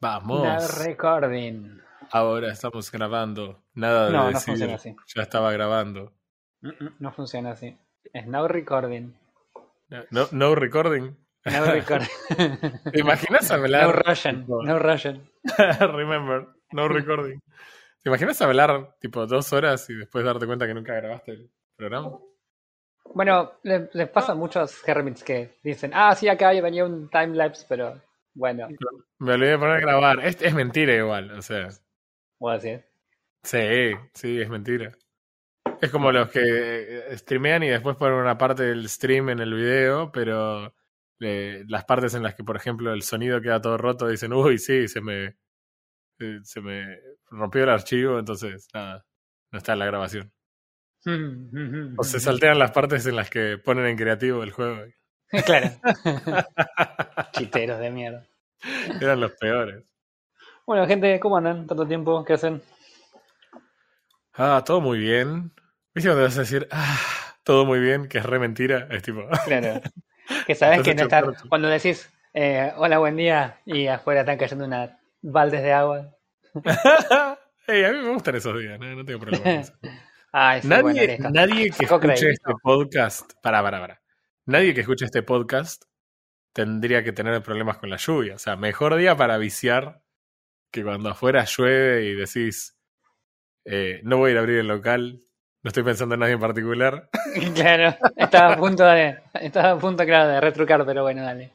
Vamos. Now recording. Ahora estamos grabando. Nada de No, no decir. funciona así. Ya estaba grabando. Mm, mm, No funciona así. Es now recording. No, no recording. Now recording. ¿Te imaginas hablar? no Russian. tipo, No Russian. Remember, no recording. ¿Te imaginas hablar tipo dos horas y después darte cuenta que nunca grabaste el programa? Bueno, le- les pasa a muchos hermits que dicen, ah, sí, acá venía un timelapse, pero bueno, Me olvidé de poner a grabar. Es, es mentira igual, o sea. a decir. Sí, sí, es mentira. Es como los que eh, streamean y después ponen una parte del stream en el video, pero eh, las partes en las que, por ejemplo, el sonido queda todo roto, dicen, uy, sí, se me, eh, se me rompió el archivo, entonces, nada, no está en la grabación. O se saltean las partes en las que ponen en creativo el juego. claro. Chiteros de mierda. Eran los peores. Bueno, gente, ¿cómo andan? ¿Tanto tiempo? ¿Qué hacen? Ah, todo muy bien. ¿Viste cuando vas a decir, ah, todo muy bien, que es re mentira? Es tipo, Claro. Que sabes que no estar. corto. Cuando decís, eh, hola, buen día, y afuera están cayendo unas baldes de agua. hey, a mí me gustan esos días, no, no tengo problema con eso. Ay, sí, bueno, Nadie, nadie que escuche este podcast, para, para, para. Nadie que escuche este podcast tendría que tener problemas con la lluvia. O sea, mejor día para viciar que cuando afuera llueve y decís, eh, no voy a ir a abrir el local, no estoy pensando en nadie en particular. Claro, estaba a punto de. Estaba a punto, claro, de retrucar, pero bueno, dale.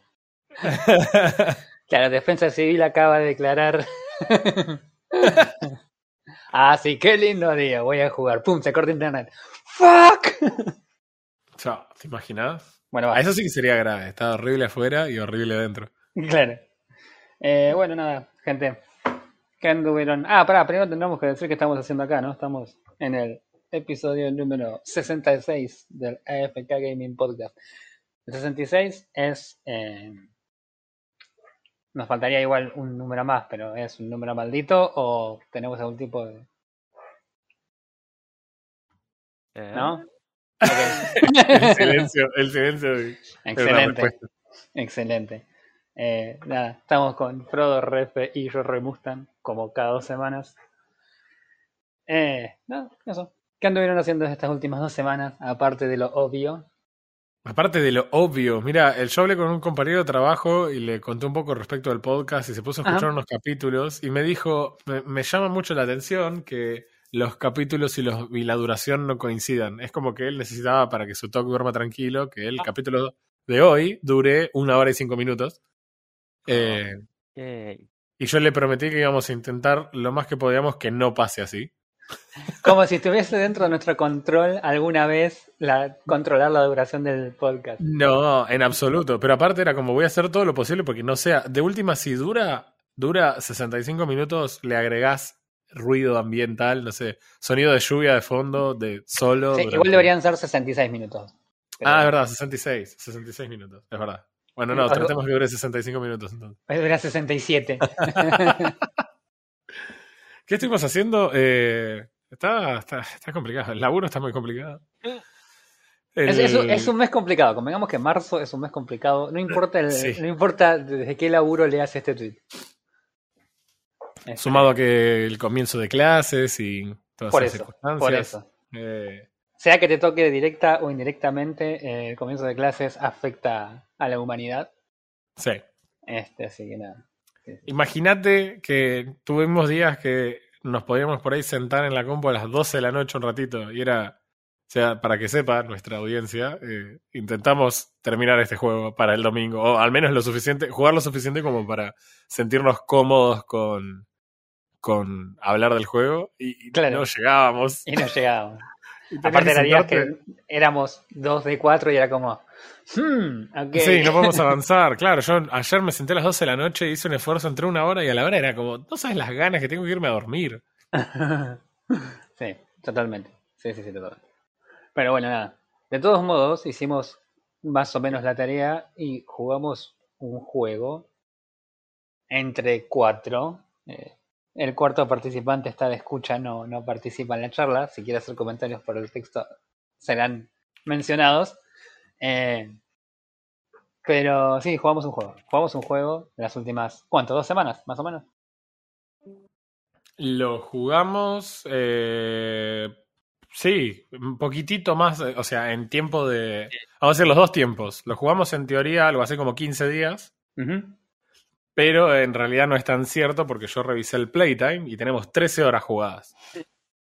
Claro, Defensa Civil acaba de declarar. ah, sí, qué lindo día, voy a jugar. ¡Pum! Se corta internet. ¡Fuck! Chao, ¿te imaginas? Bueno, va. eso sí que sería grave. Está horrible afuera y horrible dentro. Claro. Eh, bueno, nada, gente. ¿Qué anduvieron? Ah, pará, primero tendremos que decir qué estamos haciendo acá, ¿no? Estamos en el episodio número 66 del AFK Gaming Podcast. El 66 es. eh, nos faltaría igual un número más, pero ¿es un número maldito o tenemos algún tipo de. ¿Eh? ¿No? El silencio, el silencio Excelente. Excelente. Eh, nada, estamos con Frodo, Refe y yo Mustang, como cada dos semanas. Eh, nada, eso. ¿Qué anduvieron haciendo estas últimas dos semanas? Aparte de lo obvio. Aparte de lo obvio, mira, el- yo hablé con un compañero de trabajo y le conté un poco respecto del podcast y se puso a escuchar Ajá. unos capítulos y me dijo, me, me llama mucho la atención que los capítulos y, los, y la duración no coincidan. Es como que él necesitaba para que su talk duerma tranquilo, que el Ah. capítulo de hoy dure una hora y cinco minutos. Eh, Yay. y yo le prometí que íbamos a intentar lo más que podíamos que no pase así. Como si estuviese dentro de nuestro control alguna vez la, controlar la duración del podcast. No, en absoluto. Pero aparte era como voy a hacer todo lo posible porque no sea. De última, si dura, dura 65 minutos, le agregás ruido ambiental, no sé, sonido de lluvia de fondo, de solo. Sí, durante- igual deberían ser 66 minutos. Pero Ah, es verdad, 66. 66 minutos, es verdad. Bueno, no, tratemos que dure 65 minutos entonces. Dura 67. ¿Qué estuvimos haciendo? Eh, está, está, está complicado. El laburo está muy complicado. Es, El- es un- es un mes complicado. Convengamos que marzo es un mes complicado. No importa, el, Sí. no importa desde qué laburo le hace este tweet. Sumado a que el comienzo de clases y todas por esas eso, circunstancias. por eso. eh, Sea que te toque directa o indirectamente, eh, el comienzo de clases afecta a la humanidad. sí. Este, así que nada. Sí, sí. Imagínate que tuvimos días que nos podíamos por ahí sentar en la compu a las 12 de la noche un ratito y era, o sea, para que sepa nuestra audiencia, eh, intentamos terminar este juego para el domingo, o al menos lo suficiente, jugar lo suficiente como para sentirnos cómodos con, con hablar del juego y, y Claro. no llegábamos. Y no llegábamos. Y Aparte, era días que éramos dos de cuatro y era como. Hmm. Sí, no podemos avanzar. Claro, yo ayer me senté a las 12 de la noche, hice un esfuerzo entre una hora y a la hora era como, no sabes las ganas que tengo que irme a dormir. sí, totalmente. Sí, sí, sí, totalmente. Pero bueno, nada. De todos modos, hicimos más o menos la tarea y jugamos un juego entre cuatro. Eh, el cuarto participante está de escucha, no, no participa en la charla. Si quiere hacer comentarios por el texto, serán mencionados. Eh, Pero sí, jugamos un juego. Jugamos un juego en las últimas, ¿cuánto? ¿Dos semanas, más o menos? Lo jugamos, eh, sí, un poquitito más, eh, o sea, en tiempo de... Vamos a decir los dos tiempos. Lo jugamos en teoría algo así como 15 días. Pero en realidad no es tan cierto porque yo revisé el playtime y tenemos 13 horas jugadas.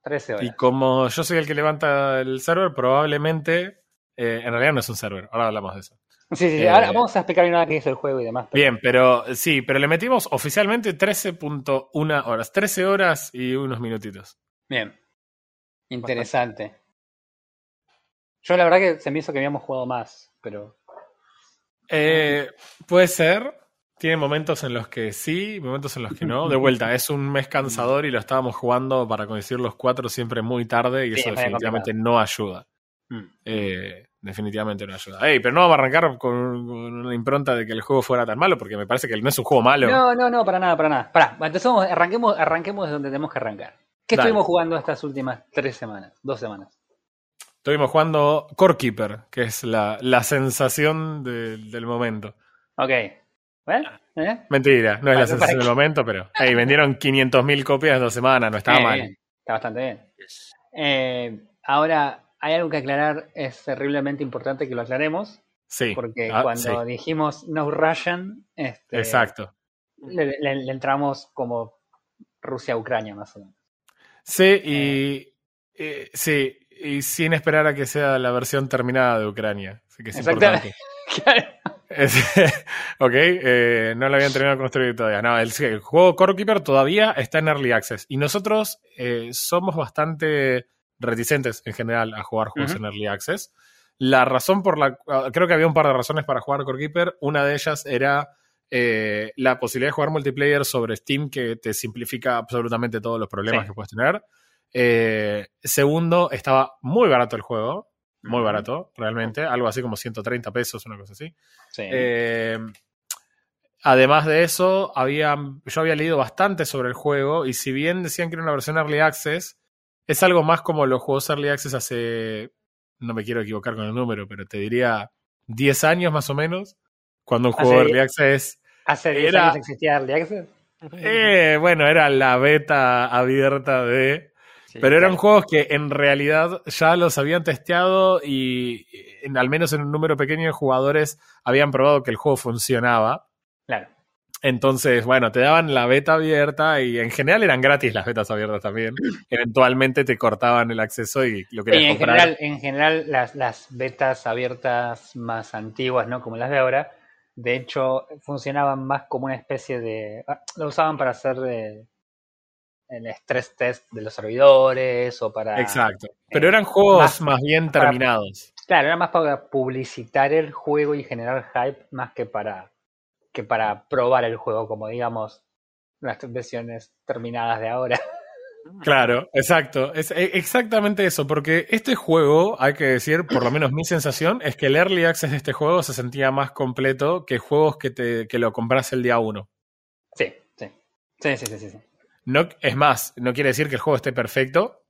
13 horas. Y como yo soy el que levanta el server, probablemente... eh, en realidad no es un server, ahora hablamos de eso. Sí, sí, sí. eh, Ahora vamos a explicar nada qué es el juego y demás. pero- Bien, pero sí, pero le metimos oficialmente 13.1 horas, 13 horas y unos minutitos. Bien. Interesante. Yo la verdad que se me hizo que habíamos jugado más, pero... Eh, puede ser. Tiene momentos en los que sí, momentos en los que no. De vuelta, es un mes cansador y lo estábamos jugando para coincidir los cuatro siempre muy tarde y Sí, eso es medio definitivamente no ayuda. Mm. Eh, definitivamente no ayuda. Ey, pero no vamos a arrancar con, una impronta de que el juego fuera tan malo, porque me parece que no es un juego malo. No, no, no, para nada, para nada. Pará, entonces vamos- arranquemos, arranquemos de donde tenemos que arrancar. ¿Qué Dale. estuvimos jugando estas últimas tres semanas? Dos semanas. Estuvimos jugando Core Keeper, que es la, la sensación de- del momento. Ok. ¿Bueno? ¿Eh? Mentira, no es la sensación del momento, pero hey, vendieron 500.000 copias en dos semanas, no estaba mal. bien. Está bastante bien. Eh, ahora, hay algo que aclarar, es terriblemente importante que lo aclaremos, Sí. porque Ah, cuando sí, dijimos no Russian, este, Exacto. le, le- le entramos como Rusia-Ucrania más o menos. Sí, y eh, sí, y sin esperar a que sea la versión terminada de Ucrania. Así que es Exactamente. importante. Ok, eh, no lo habían terminado de construir todavía. No, el, el juego Core Keeper todavía está en Early Access. Y nosotros eh, somos bastante reticentes en general a jugar juegos en Early Access. La razón por la ah, creo que había un par de razones para jugar Core Keeper. Una de ellas era eh, la posibilidad de jugar multiplayer sobre Steam, que te simplifica absolutamente todos los problemas Sí. que puedes tener. Segundo, estaba muy barato el juego. Muy barato, realmente. Algo así como 130 pesos, una cosa así. Sí. Eh, además de eso, había, yo había leído bastante sobre el juego y si bien decían que era una versión Early Access, es algo más como los juegos Early Access hace, no me quiero equivocar con el número, pero te diría 10 años más o menos, cuando un juego Hace- Early Access, ¿Hace 10 era- años existía Early Access? eh, bueno, era la beta abierta de... Pero eran claro. juegos que en realidad ya los habían testeado y en- al menos en un número pequeño de jugadores habían probado que el juego funcionaba. Claro. Entonces, bueno, te daban la beta abierta y en general eran gratis las betas abiertas también. Eventualmente te cortaban el acceso y lo Y querías en comprar. general, en general las, las betas abiertas más antiguas, ¿no? Como las de ahora, de hecho, funcionaban más como una especie de... ah, Lo usaban para hacer eh, el stress test de los servidores o para... Exacto. Pero eran juegos más- más, bien para- terminados. Claro, era más para publicitar el juego y generar hype más que para, que para probar el juego, como digamos las versiones terminadas de ahora. Claro, exacto. Es e- exactamente eso, porque este juego, hay que decir, por lo menos mi sensación, es que el early access de este juego se sentía más completo que juegos que, te, que lo compras el día uno. Sí, sí. Sí, sí, sí, sí. No, es más, no quiere decir que el juego esté perfecto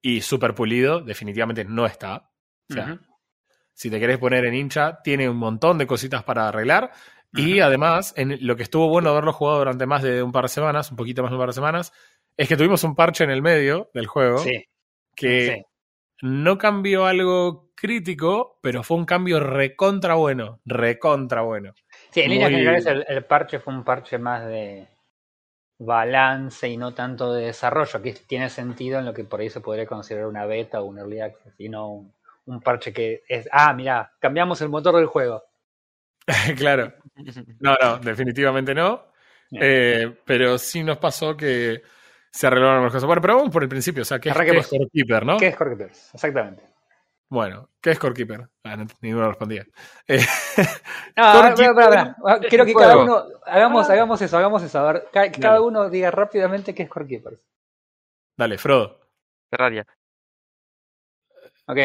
y, súper pulido, definitivamente no está. O sea, si te querés poner en hincha, tiene un montón de cositas para arreglar. Y además, en lo que estuvo bueno haberlo jugado durante más de un par de semanas, un poquito más de un par de semanas, es que tuvimos un parche en el medio del juego Sí, que sí. no cambió algo crítico, pero fue un cambio recontra bueno, recontra bueno. Sí, en líneas Muy- generales el, el parche fue un parche más de balance y no tanto de desarrollo, que tiene sentido en lo que por ahí se podría considerar una beta o un early access, y no un, un parche que es, ah, mira, cambiamos el motor del juego. claro. No, no, definitivamente no. Eh, pero sí nos pasó que se arreglaron algunas cosas. Bueno, pero vamos por el principio. O sea, ¿qué es, qué Arranquemos. es Core Keeper, no? ¿Qué es Core Keepers? Exactamente. Bueno, ¿qué es Core Keeper? Ah, no, ninguno respondía. Eh, No. Ah, Quiero que cada uno, hagamos, hagamos eso, hagamos eso. A ver, cada uno diga rápidamente qué es Core Keepers. dale, Frodo. Terraria. Ok,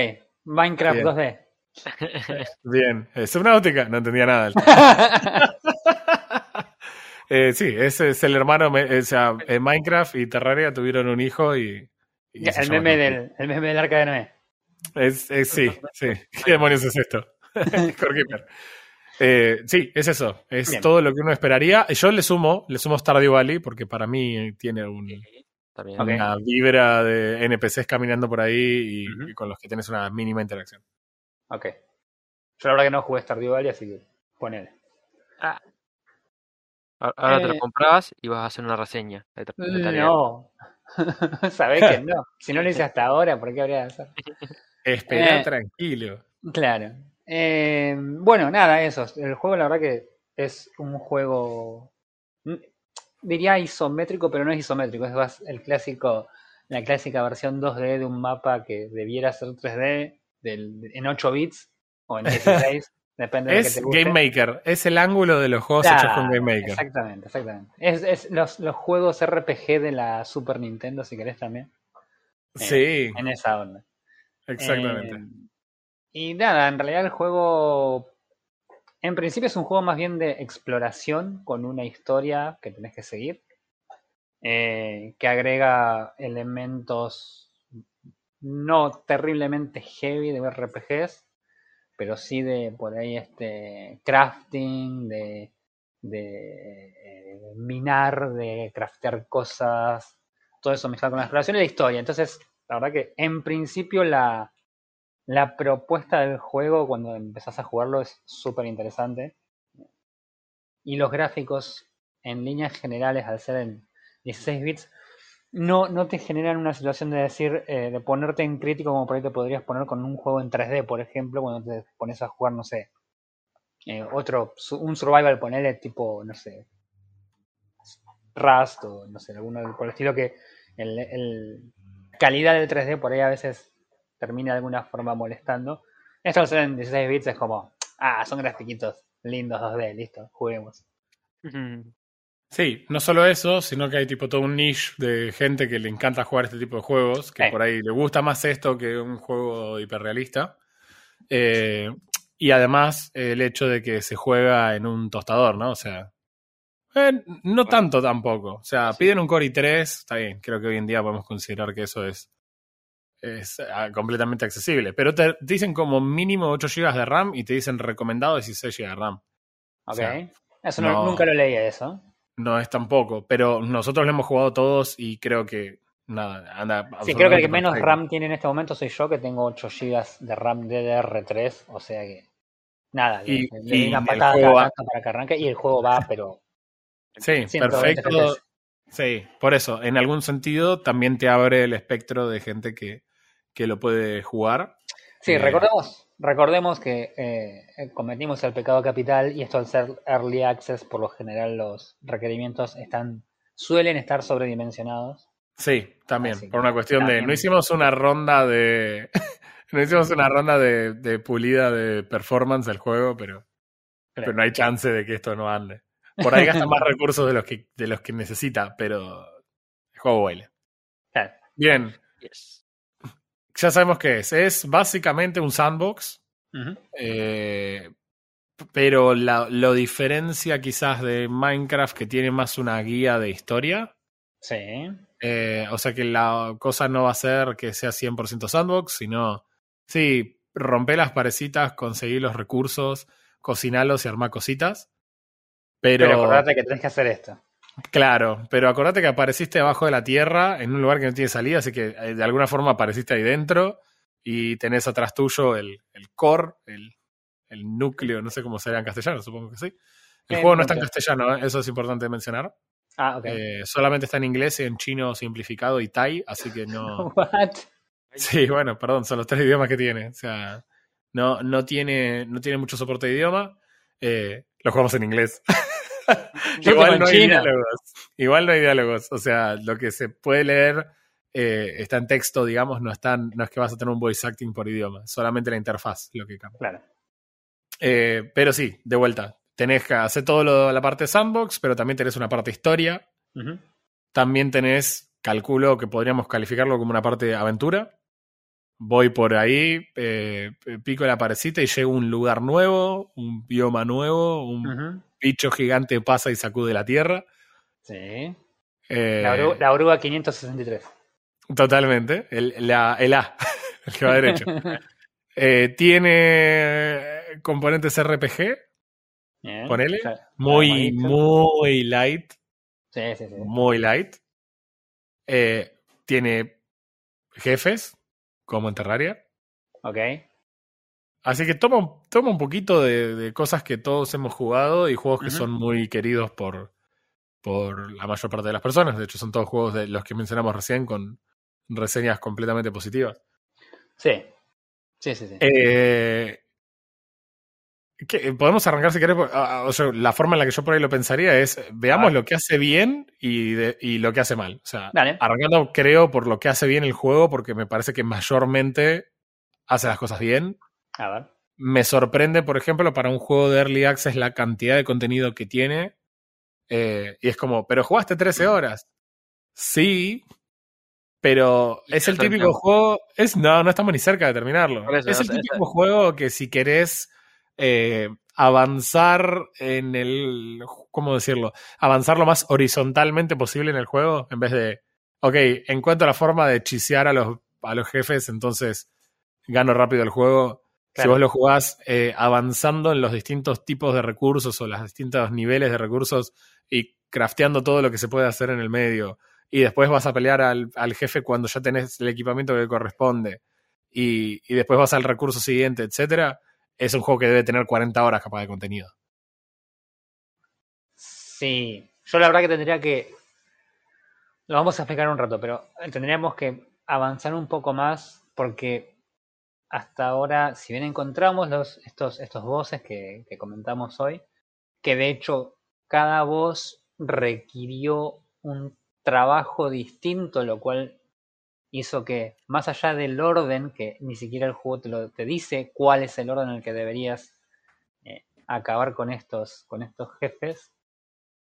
Minecraft Bien. 2D. Bien. Eh, Subnautica, no entendía nada. Eh, sí, ese es el hermano, me- o sea, en Minecraft y Terraria tuvieron un hijo y... y se el, meme del, el meme del arca de Noé. Es, es- sí, sí. ¿Qué demonios es esto? Core Keeper. Eh, sí, es eso. Es Bien. todo lo que uno esperaría. Yo le sumo, le sumo Stardew Valley porque para mí tiene un- También. Una vibra de NPCs caminando por ahí y, con los que tienes una mínima interacción. Ok. Yo la verdad que no jugué Stardew Valley, así que ponele. Ah. Ahora te lo Eh. comprabas y vas a hacer una reseña. de. No. Sabés que no. Si no lo hice hasta ahora, ¿por qué habría de hacer? Espera Eh. tranquilo. Claro. Eh, bueno, nada, eso. El juego, la verdad que es un juego. mm, Diría isométrico, pero no es isométrico. Es más el clásico, la clásica versión 2D de un mapa que debiera ser 3D del- en 8 bits o en 16, depende de lo que Es te guste. Game Maker, es el ángulo de los juegos hechos con Game Maker. Exactamente, exactamente. Es, es los, los juegos RPG de la Super Nintendo, si querés también. Sí, En esa onda. Exactamente. Eh, y nada, en realidad el juego, en principio es un juego más bien de exploración con una historia que tenés que seguir, eh, que agrega elementos no terriblemente heavy de RPGs, pero sí de por ahí este crafting, de, de eh, minar, de craftear cosas, todo eso mezclado con la exploración y la historia. Entonces, la verdad que en principio la, la propuesta del juego cuando empezás a jugarlo es súper interesante. Y los gráficos, en líneas generales, al ser en 16 bits, no, no te generan una situación de decir, eh, de ponerte en crítico como por ahí te podrías poner con un juego en 3D, por ejemplo, cuando te pones a jugar, no sé, eh, otro, un survival, ponele tipo, no sé, Rust o no sé, alguno por el estilo que el, calidad del 3D por ahí a veces termina de alguna forma molestando. Esto en 16 bits es como, ah, son grafiquitos lindos 2D, listo, juguemos. Sí, no solo eso, sino que hay tipo todo un niche de gente que le encanta jugar este tipo de juegos, que Sí. por ahí le gusta más esto que un juego hiperrealista. Eh, y además el hecho de que se juega en un tostador, ¿no? O sea, eh, no tanto tampoco. O sea, piden un Core i3, está bien, creo que hoy en día podemos considerar que eso es, es ah, completamente accesible. Pero te dicen como mínimo 8 GB de RAM y te dicen recomendado 16 GB de RAM. Ok. sea, eso no- no. nunca lo leí eso. No es tampoco, pero nosotros lo hemos jugado todos y creo que nada, anda. Sí, creo que el que menos perfecto. RAM tiene en este momento soy yo, que tengo 8 GB de RAM DDR3, o sea que nada, Y- le doy y una el patada juego cada va- tanto para que arranque y el juego va, pero Sí, 120 perfecto. FPS. Sí, por eso, en algún sentido también te abre el espectro de gente que, que lo puede jugar. Sí, Eh, recordemos, recordemos que eh, cometimos el pecado capital y esto al ser early access, por lo general los requerimientos están suelen estar sobredimensionados. Sí, también, que por una cuestión de. No hicimos una ronda de. no hicimos una ronda de, de pulida de performance del juego, pero, pero no hay chance de que esto no ande. Por ahí gasta más recursos de los que, de los que necesita, pero el juego baila. Claro. Bien, Yes. ya sabemos qué es. Es básicamente un sandbox, eh, pero la- lo diferencia quizás de Minecraft que tiene más una guía de historia. Sí. Eh, o sea que la cosa no va a ser que sea 100% sandbox, sino, sí, rompe las parecitas, conseguir los recursos, cocinarlos y armar cositas. Pero, Pero acordate que tenés que hacer esto. claro, pero acordate que apareciste debajo de la tierra en un lugar que no tiene salida, así que eh, de alguna forma apareciste ahí dentro y tenés atrás tuyo el, el core, el, el núcleo, no sé cómo sería en castellano, supongo que sí. El Eh, juego no está en castellano, ¿eh? eso es importante mencionar. Ah, ok. Eh, solamente está en inglés, en chino simplificado y thai, así que no. What? Sí, bueno, perdón, son los tres idiomas que tiene. O sea, no, no, tiene, no tiene mucho soporte de idioma. Eh, lo jugamos en inglés. Igual no hay diálogos. Igual no hay diálogos. O sea, lo que se puede leer eh, está en texto, digamos, no, están, no es que vas a tener un voice acting por idioma, solamente la interfaz lo que cambia. Claro. Eh, pero sí, de vuelta. Tenés que hacer todo lo, la parte sandbox, pero también tenés una parte historia. También tenés, calculo que podríamos calificarlo como una parte aventura. Voy por ahí, eh, pico la parecita y llego a un lugar nuevo, un bioma nuevo, un bicho gigante pasa y sacude la tierra. Sí. Eh, La, oru- la oruga 563. Totalmente, el, la- el A, el que va derecho. Eh, tiene componentes RPG, Bien. Ponele. Muy, muy light. Sí, sí, sí. Muy light. Tiene jefes, como en Terraria. Ok. Así que toma, un- toma un poquito de, de cosas que todos hemos jugado y juegos que son muy queridos por, por la mayor parte de las personas. De hecho, son todos juegos de los que mencionamos recién con reseñas completamente positivas. Sí. Sí, sí, sí. Eh, que- podemos arrancar si querés. por- ah, o sea, la forma en la que yo por ahí lo pensaría es veamos Ah. lo que hace bien y, de- y lo que hace mal. O sea, Dale. arrancando creo por lo que hace bien el juego, porque me parece que mayormente hace las cosas bien. A ver. Me sorprende, por ejemplo, para un juego de Early Access la cantidad de contenido que tiene. Eh, y es como, pero jugaste 13 horas. Sí, pero es el típico juego. Es, no, no estamos ni cerca de terminarlo. Eso, es el típico eso- juego que si querés eh, avanzar en el. ¿Cómo decirlo? Avanzar lo más horizontalmente posible en el juego, en vez de. Ok, encuentro la forma de chisear a los, a los jefes, entonces gano rápido el juego. Si vos lo jugás eh, avanzando en los distintos tipos de recursos o los distintos niveles de recursos y crafteando todo lo que se puede hacer en el medio. Y después vas a pelear al, al jefe cuando ya tenés el equipamiento que corresponde. Y, y después vas al recurso siguiente, etcétera. Es un juego que debe tener 40 horas capaz de contenido. Sí. Yo la verdad que tendría que. Lo vamos a explicar un rato, pero tendríamos que avanzar un poco más porque hasta ahora, si bien encontramos los, estos, estos voces que, que comentamos hoy, que de hecho cada voz requirió un trabajo distinto, lo cual hizo que, más allá del orden, que ni siquiera el juego te, lo, te dice cuál es el orden en el que deberías eh, acabar con estos, con estos jefes,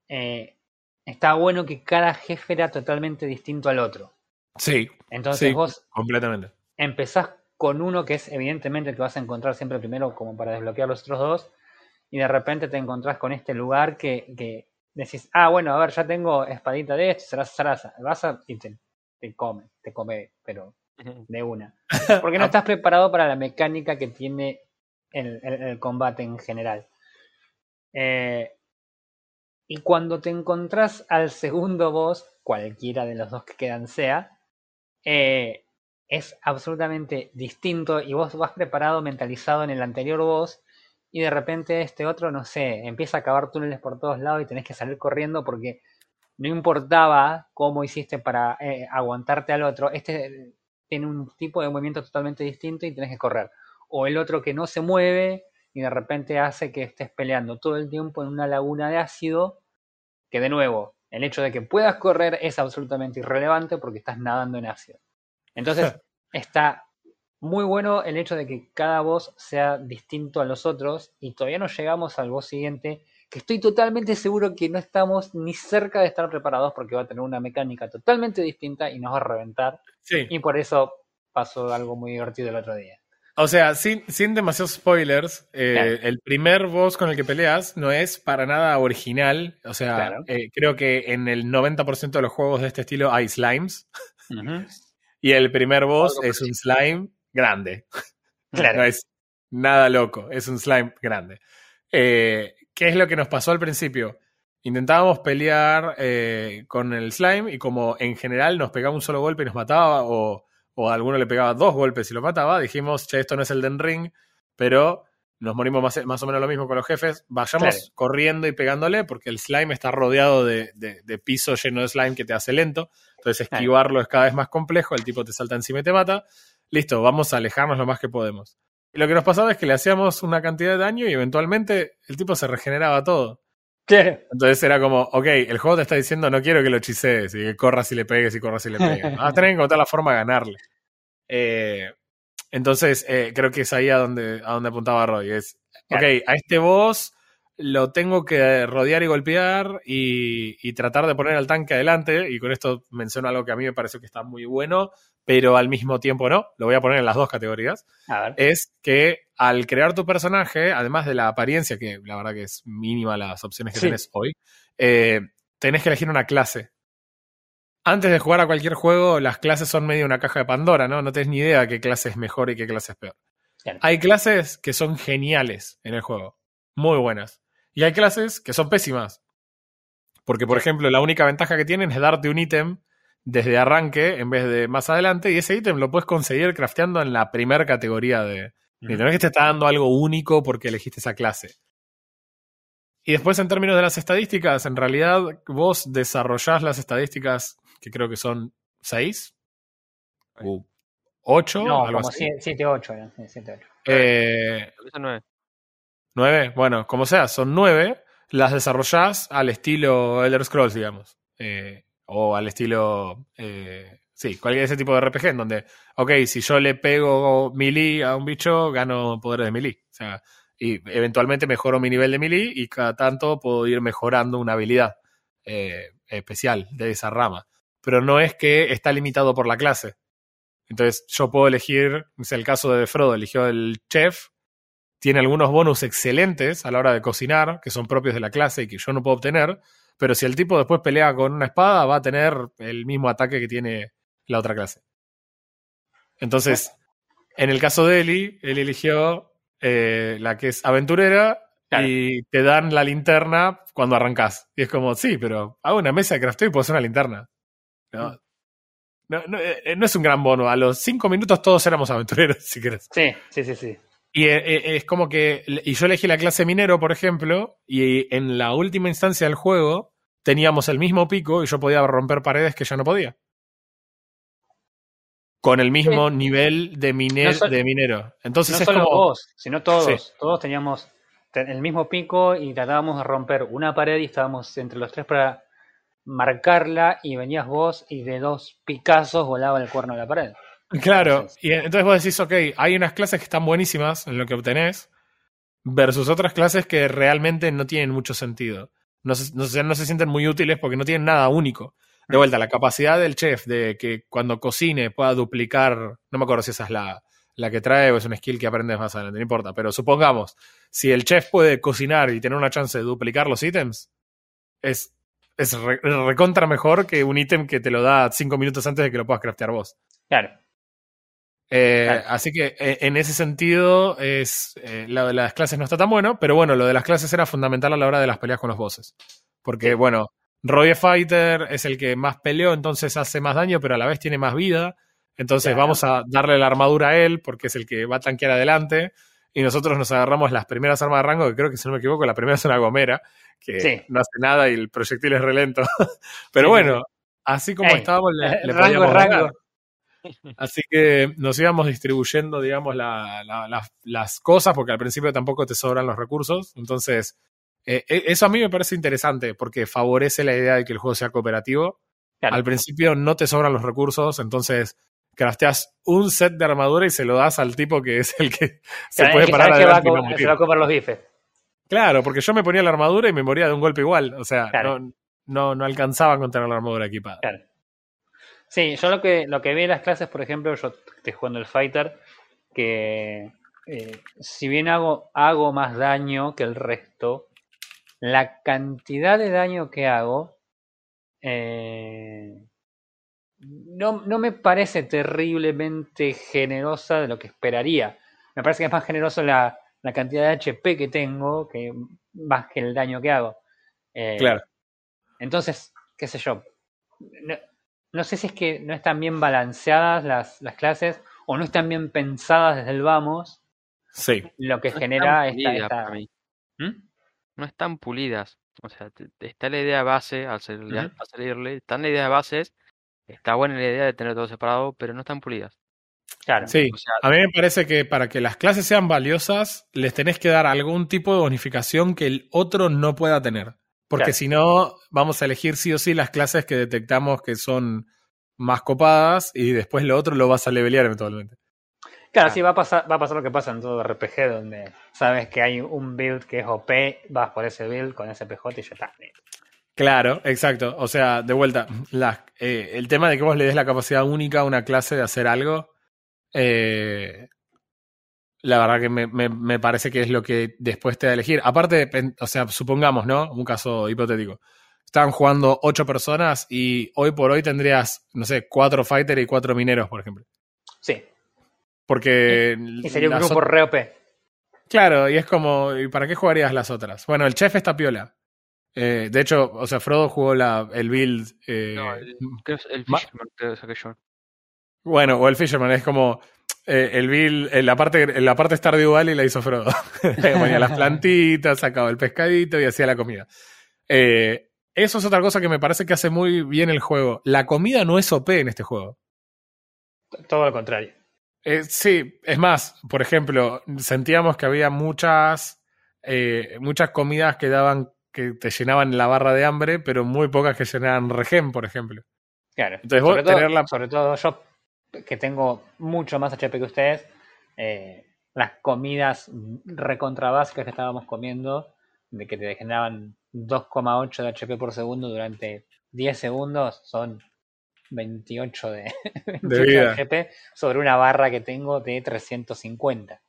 eh, está bueno que cada jefe era totalmente distinto al otro. Sí, Entonces Sí. vos completamente. empezás con uno que es evidentemente el que vas a encontrar siempre primero como para desbloquear los otros dos y de repente te encontrás con este lugar que, que decís, ah, bueno, a ver, ya tengo espadita de esto, serás zaraza, vas a y te, te come, te come, pero de una. Porque no estás preparado para la mecánica que tiene el, el- el combate en general. Eh, y cuando te encontrás al segundo boss, cualquiera de los dos que quedan sea, eh, es absolutamente distinto y vos vas preparado, mentalizado en el anterior boss y de repente este otro, no sé, empieza a cavar túneles por todos lados y tenés que salir corriendo porque no importaba cómo hiciste para eh, aguantarte al otro, este tiene un tipo de movimiento totalmente distinto y tenés que correr. O el otro que no se mueve y de repente hace que estés peleando todo el tiempo en una laguna de ácido, que de nuevo, el hecho de que puedas correr es absolutamente irrelevante porque estás nadando en ácido. Entonces, está muy bueno el hecho de que cada voz sea distinto a los otros y todavía no llegamos al voz siguiente, que estoy totalmente seguro que no estamos ni cerca de estar preparados porque va a tener una mecánica totalmente distinta y nos va a reventar. Sí. Y por eso pasó algo muy divertido el otro día. O sea, sin, sin demasiados spoilers, eh, Claro. el primer boss con el que peleas no es para nada original. O sea, Claro. eh, creo que en el 90% de los juegos de este estilo hay slimes. Y el primer boss es un slime grande. Claro. No es nada loco, es un slime grande. Eh, ¿Qué es lo que nos pasó al principio? Intentábamos pelear eh, con el slime y como en general nos pegaba un solo golpe y nos mataba, o, o a alguno le pegaba dos golpes y lo mataba, dijimos, che, esto no es el Den Ring, pero nos morimos más, más o menos lo mismo con los jefes, vayamos Claro. corriendo y pegándole porque el slime está rodeado de, de- de piso lleno de slime que te hace lento, entonces Claro. esquivarlo es cada vez más complejo, el tipo te salta encima y te mata, listo, vamos a alejarnos lo más que podemos. Y lo que nos pasaba es que le hacíamos una cantidad de daño y eventualmente el tipo se regeneraba todo. Claro. Entonces era como, ok, el juego te está diciendo no quiero que lo hechicees y que corras y le pegues y corras y le pegues. Vas a tener que encontrar la forma de ganarle. Eh, entonces, eh, creo que es ahí a donde, a donde apuntaba Roy. Es, ok, a este boss lo tengo que rodear y golpear y, y tratar de poner al tanque adelante. Y con esto menciono algo que a mí me pareció que está muy bueno, pero al mismo tiempo no. Lo voy a poner en las dos categorías A ver. es que al crear tu personaje, además de la apariencia, que la verdad que es mínima las opciones que Sí. tenés hoy, eh, tenés que elegir una clase. Antes de jugar a cualquier juego, las clases son medio una caja de Pandora, ¿no? No tenés ni idea qué clase es mejor y qué clase es peor. Hay clases que son geniales en el juego, muy buenas. Y hay clases que son pésimas. Porque, por ejemplo, la única ventaja que tienen es darte un ítem desde arranque en vez de más adelante, y ese ítem lo puedes conseguir crafteando en la primera categoría de. No es que te está dando algo único porque elegiste esa clase. Y después, en términos de las estadísticas, en realidad vos desarrollás las estadísticas, que creo que son seis u ocho, No, algo como así. 7, 8. 7, 8. Eh, Eso no es. Nueve, bueno, como sea, son nueve, las desarrollás al estilo Elder Scrolls, digamos. Eh, o al estilo. eh, sí, cualquier ese tipo de RPG, en donde, ok, si yo le pego melee a un bicho, gano poder de melee. O sea, y eventualmente mejoro mi nivel de melee y cada tanto puedo ir mejorando una habilidad eh, especial de esa rama. Pero no es que está limitado por la clase. Entonces, yo puedo elegir, es el caso de Frodo, eligió el chef, tiene algunos bonus excelentes a la hora de cocinar, que son propios de la clase y que yo no puedo obtener, pero si el tipo después pelea con una espada, va a tener el mismo ataque que tiene la otra clase. Entonces, en el caso de Eli, él eligió eh, la que es aventurera Claro. y te dan la linterna cuando arrancas. Y es como, sí, pero hago una mesa de crafteo y puedo hacer una linterna. No, no, no, eh, no es un gran bono. A los cinco minutos todos éramos aventureros, si querés. Sí, sí, sí, sí. Y eh, eh, es como que. Y yo elegí la clase minero, por ejemplo, y en la última instancia del juego teníamos el mismo pico y yo podía romper paredes que ya no podía. Con el mismo nivel de, mine- No sol- de minero. Entonces no es solo como. vos, sino todos. Sí. Todos teníamos te- el mismo pico y tratábamos de romper una pared y estábamos entre los tres para marcarla y venías vos y de dos picazos volaba el cuerno de la pared. Claro, Entonces- y entonces vos decís, ok, hay unas clases que están buenísimas en lo que obtenés, versus otras clases que realmente no tienen mucho sentido. No se, no se- no se sienten muy útiles porque no tienen nada único. De vuelta, la capacidad del chef de que cuando cocine pueda duplicar, no me acuerdo si esa es la, la que trae o es una skill que aprendes más adelante, no importa, pero supongamos, si el chef puede cocinar y tener una chance de duplicar los ítems, es, es re- recontra mejor que un ítem que te lo da cinco minutos antes de que lo puedas craftear vos. Claro. Eh, Claro. Así que eh, en ese sentido, es eh, lo de las clases no está tan bueno, pero bueno, lo de las clases era fundamental a la hora de las peleas con los bosses. Porque, bueno, Roy Fighter es el que más peleó, entonces hace más daño, pero a la vez tiene más vida. Entonces Claro. vamos a darle la armadura a él, porque es el que va a tanquear adelante. Y nosotros nos agarramos las primeras armas de rango, que creo que si no me equivoco, la primera es una gomera, que Sí. no hace nada y el proyectil es relento. pero Sí, bueno, así como estábamos, le, le rango podíamos rango. Así que nos íbamos distribuyendo, digamos, la- la- las- las cosas, porque al principio tampoco te sobran los recursos. Entonces, eh, eh, eso a mí me parece interesante, porque favorece la idea de que el juego sea cooperativo. Claro. Al principio no te sobran los recursos, entonces crafteas un set de armadura y se lo das al tipo que es el que se Claro, puede que parar sabe que va a se va a comer los bifes. Claro, porque yo me ponía la armadura y me moría de un golpe igual. O sea, Claro. no, no, no alcanzaba con tener la armadura equipada. Claro. Sí, yo lo que, lo que vi en las clases, por ejemplo, yo estoy jugando el Fighter, que eh, si bien hago, hago más daño que el resto, la cantidad de daño que hago eh, no, no me parece terriblemente generosa de lo que esperaría. Me parece que es más generoso la, la cantidad de HP que tengo que más que el daño que hago. Eh, Claro. entonces, qué sé yo. No, no sé si es que no están bien balanceadas las, las clases o no están bien pensadas desde el vamos, Sí. lo que No genera están esta... pulidas esta- para mí. ¿Mm? No están pulidas. O sea, está la idea base al salir- Ujú. al salirle. Están la idea bases. Está buena la idea de tener todo separado, pero no están pulidas. Claro. Sí, O sea, a mí me parece que para que las clases sean valiosas, les tenés que dar algún tipo de bonificación que el otro no pueda tener. Porque Claro. si no, vamos a elegir sí o sí las clases que detectamos que son más copadas y después lo otro lo vas a levelear eventualmente. Claro, Ah. sí, va a, pasar, va a pasar lo que pasa en todo RPG, donde sabes que hay un build que es OP, vas por ese build con ese PJ y ya está. Claro, exacto. O sea, de vuelta, eh, el tema de que vos le des la capacidad única a una clase de hacer algo, eh, la verdad que me, me- me parece que es lo que después te da a elegir. Aparte, pen- o sea, supongamos, ¿no? Un caso hipotético. Estaban jugando ocho personas y hoy por hoy tendrías, no sé, cuatro fighters y cuatro mineros, por ejemplo. Sí, Porque. y sería un grupo re OP. Claro, y es como, ¿y para qué jugarías las otras? Bueno, el chef está piola. Eh, de hecho, o sea, Frodo jugó la, el build. eh, No, el, creo que es el ma- Fisherman que saqué yo. Bueno, o el Fisherman, es como eh, el build, en la parte, en la parte Stardew Valley la hizo Frodo. Ponía las plantitas, sacaba el pescadito y hacía la comida. Eh, eso es otra cosa que me parece que hace muy bien el juego. La comida no es OP en este juego. Todo lo contrario. Eh, sí, es más, por ejemplo, sentíamos que había muchas, eh, muchas comidas que daban, que te llenaban la barra de hambre, pero muy pocas que llenaban regen, por ejemplo. Claro. Entonces vos sobre, todo, tener la- sobre todo yo, que tengo mucho más HP que ustedes, eh, las comidas recontra básicas que estábamos comiendo, de que te generaban 2,8 de HP por segundo durante 10 segundos, son 28 de, 28 de vida. HP sobre una barra que tengo de 350.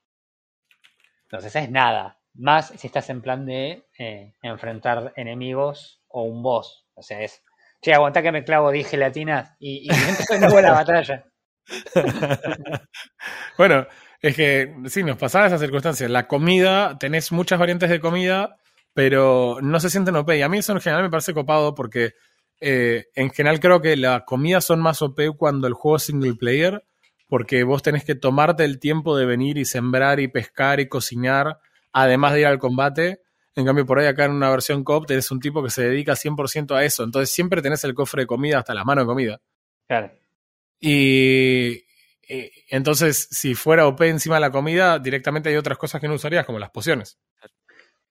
Entonces es nada. Más si estás en plan de eh, enfrentar enemigos o un boss. O sea, es. Che, aguantá que me clavo 10 gelatinas y, y nuevo a la batalla. Bueno, es que sí, nos pasaba esa circunstancia. La comida, tenés muchas variantes de comida, pero no se sienten OP. Y a mí eso en general me parece copado porque eh, en general creo que las comidas son más OP cuando el juego es single player, porque vos tenés que tomarte el tiempo de venir y sembrar y pescar y cocinar, además de ir al combate. En cambio, por ahí acá en una versión COP tenés un tipo que se dedica 100% a eso. Entonces siempre tenés el cofre de comida hasta la mano de comida. Claro. Y eh, entonces, si fuera OP encima de la comida, directamente hay otras cosas que no usarías, como las pociones.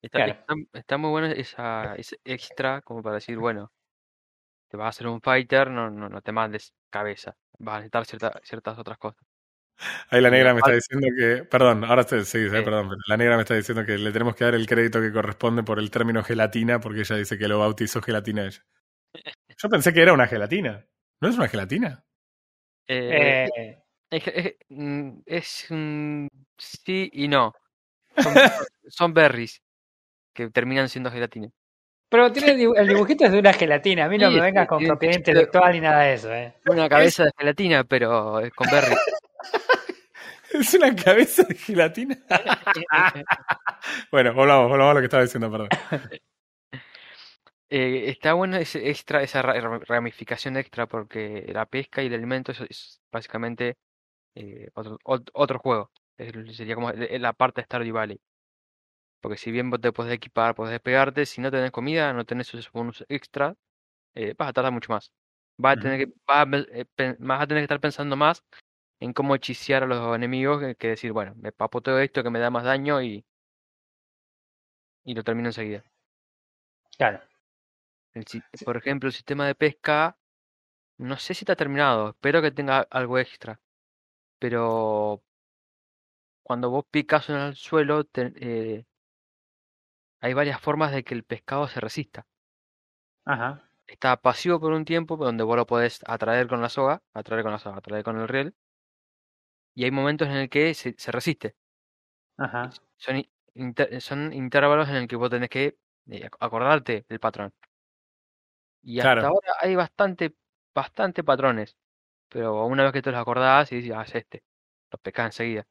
Está, Claro. está, está muy bueno esa, ese extra como para decir, bueno, te vas a hacer un fighter, no, no, no te mandes cabeza. Vas a necesitar cierta- ciertas otras cosas. Ahí la negra me está diciendo que. Perdón, ahora Sí. perdón, pero la negra me está diciendo que le tenemos que dar el crédito que corresponde por el término gelatina, porque ella dice que lo bautizó gelatina ella. Yo pensé que era una gelatina. ¿No es una gelatina? Eh, Eh, es, es- mm, es, sí y no. Son, son berries que terminan siendo gelatina. pero tiene el dibu- el dibujito es de una gelatina. A mí no Sí, me vengas con propiedad intelectual ni nada de eso. Eh. Una cabeza de gelatina, pero es con berries. ¿Es una cabeza de gelatina? bueno, volvamos, volvamos a lo que estaba diciendo, perdón. Eh, está bueno ese extra, esa ra- ra- ramificación extra porque la pesca y el alimento es, es básicamente eh, otro, ot- otro juego. Es- sería como el- la parte de Stardew Valley. Porque si bien vos te podés equipar, podés despegarte, si no tenés comida, no tenés esos bonus extra, eh, vas a tardar mucho más. Vas a tener que, vas a, eh, vas a tener que estar pensando más en cómo hechicear a los enemigos que, que decir, bueno, me papoteo esto que me da más daño y, y lo termino enseguida. Claro. El por ejemplo, el sistema de pesca, no sé si está terminado, espero que tenga algo extra. Pero cuando vos picas en el suelo, te- eh, hay varias formas de que el pescado se resista. Ajá. Está pasivo por un tiempo, donde vos lo podés atraer con la soga, atraer con la soga, atraer con el riel. Y hay momentos en el que se, se resiste. Ajá. Son, inter- son intervalos en el que vos tenés que eh, ac- acordarte del patrón. Y hasta Claro. ahora hay bastante, bastante patrones. Pero una vez que te los acordás y dices, ah, es este, los pescas enseguida.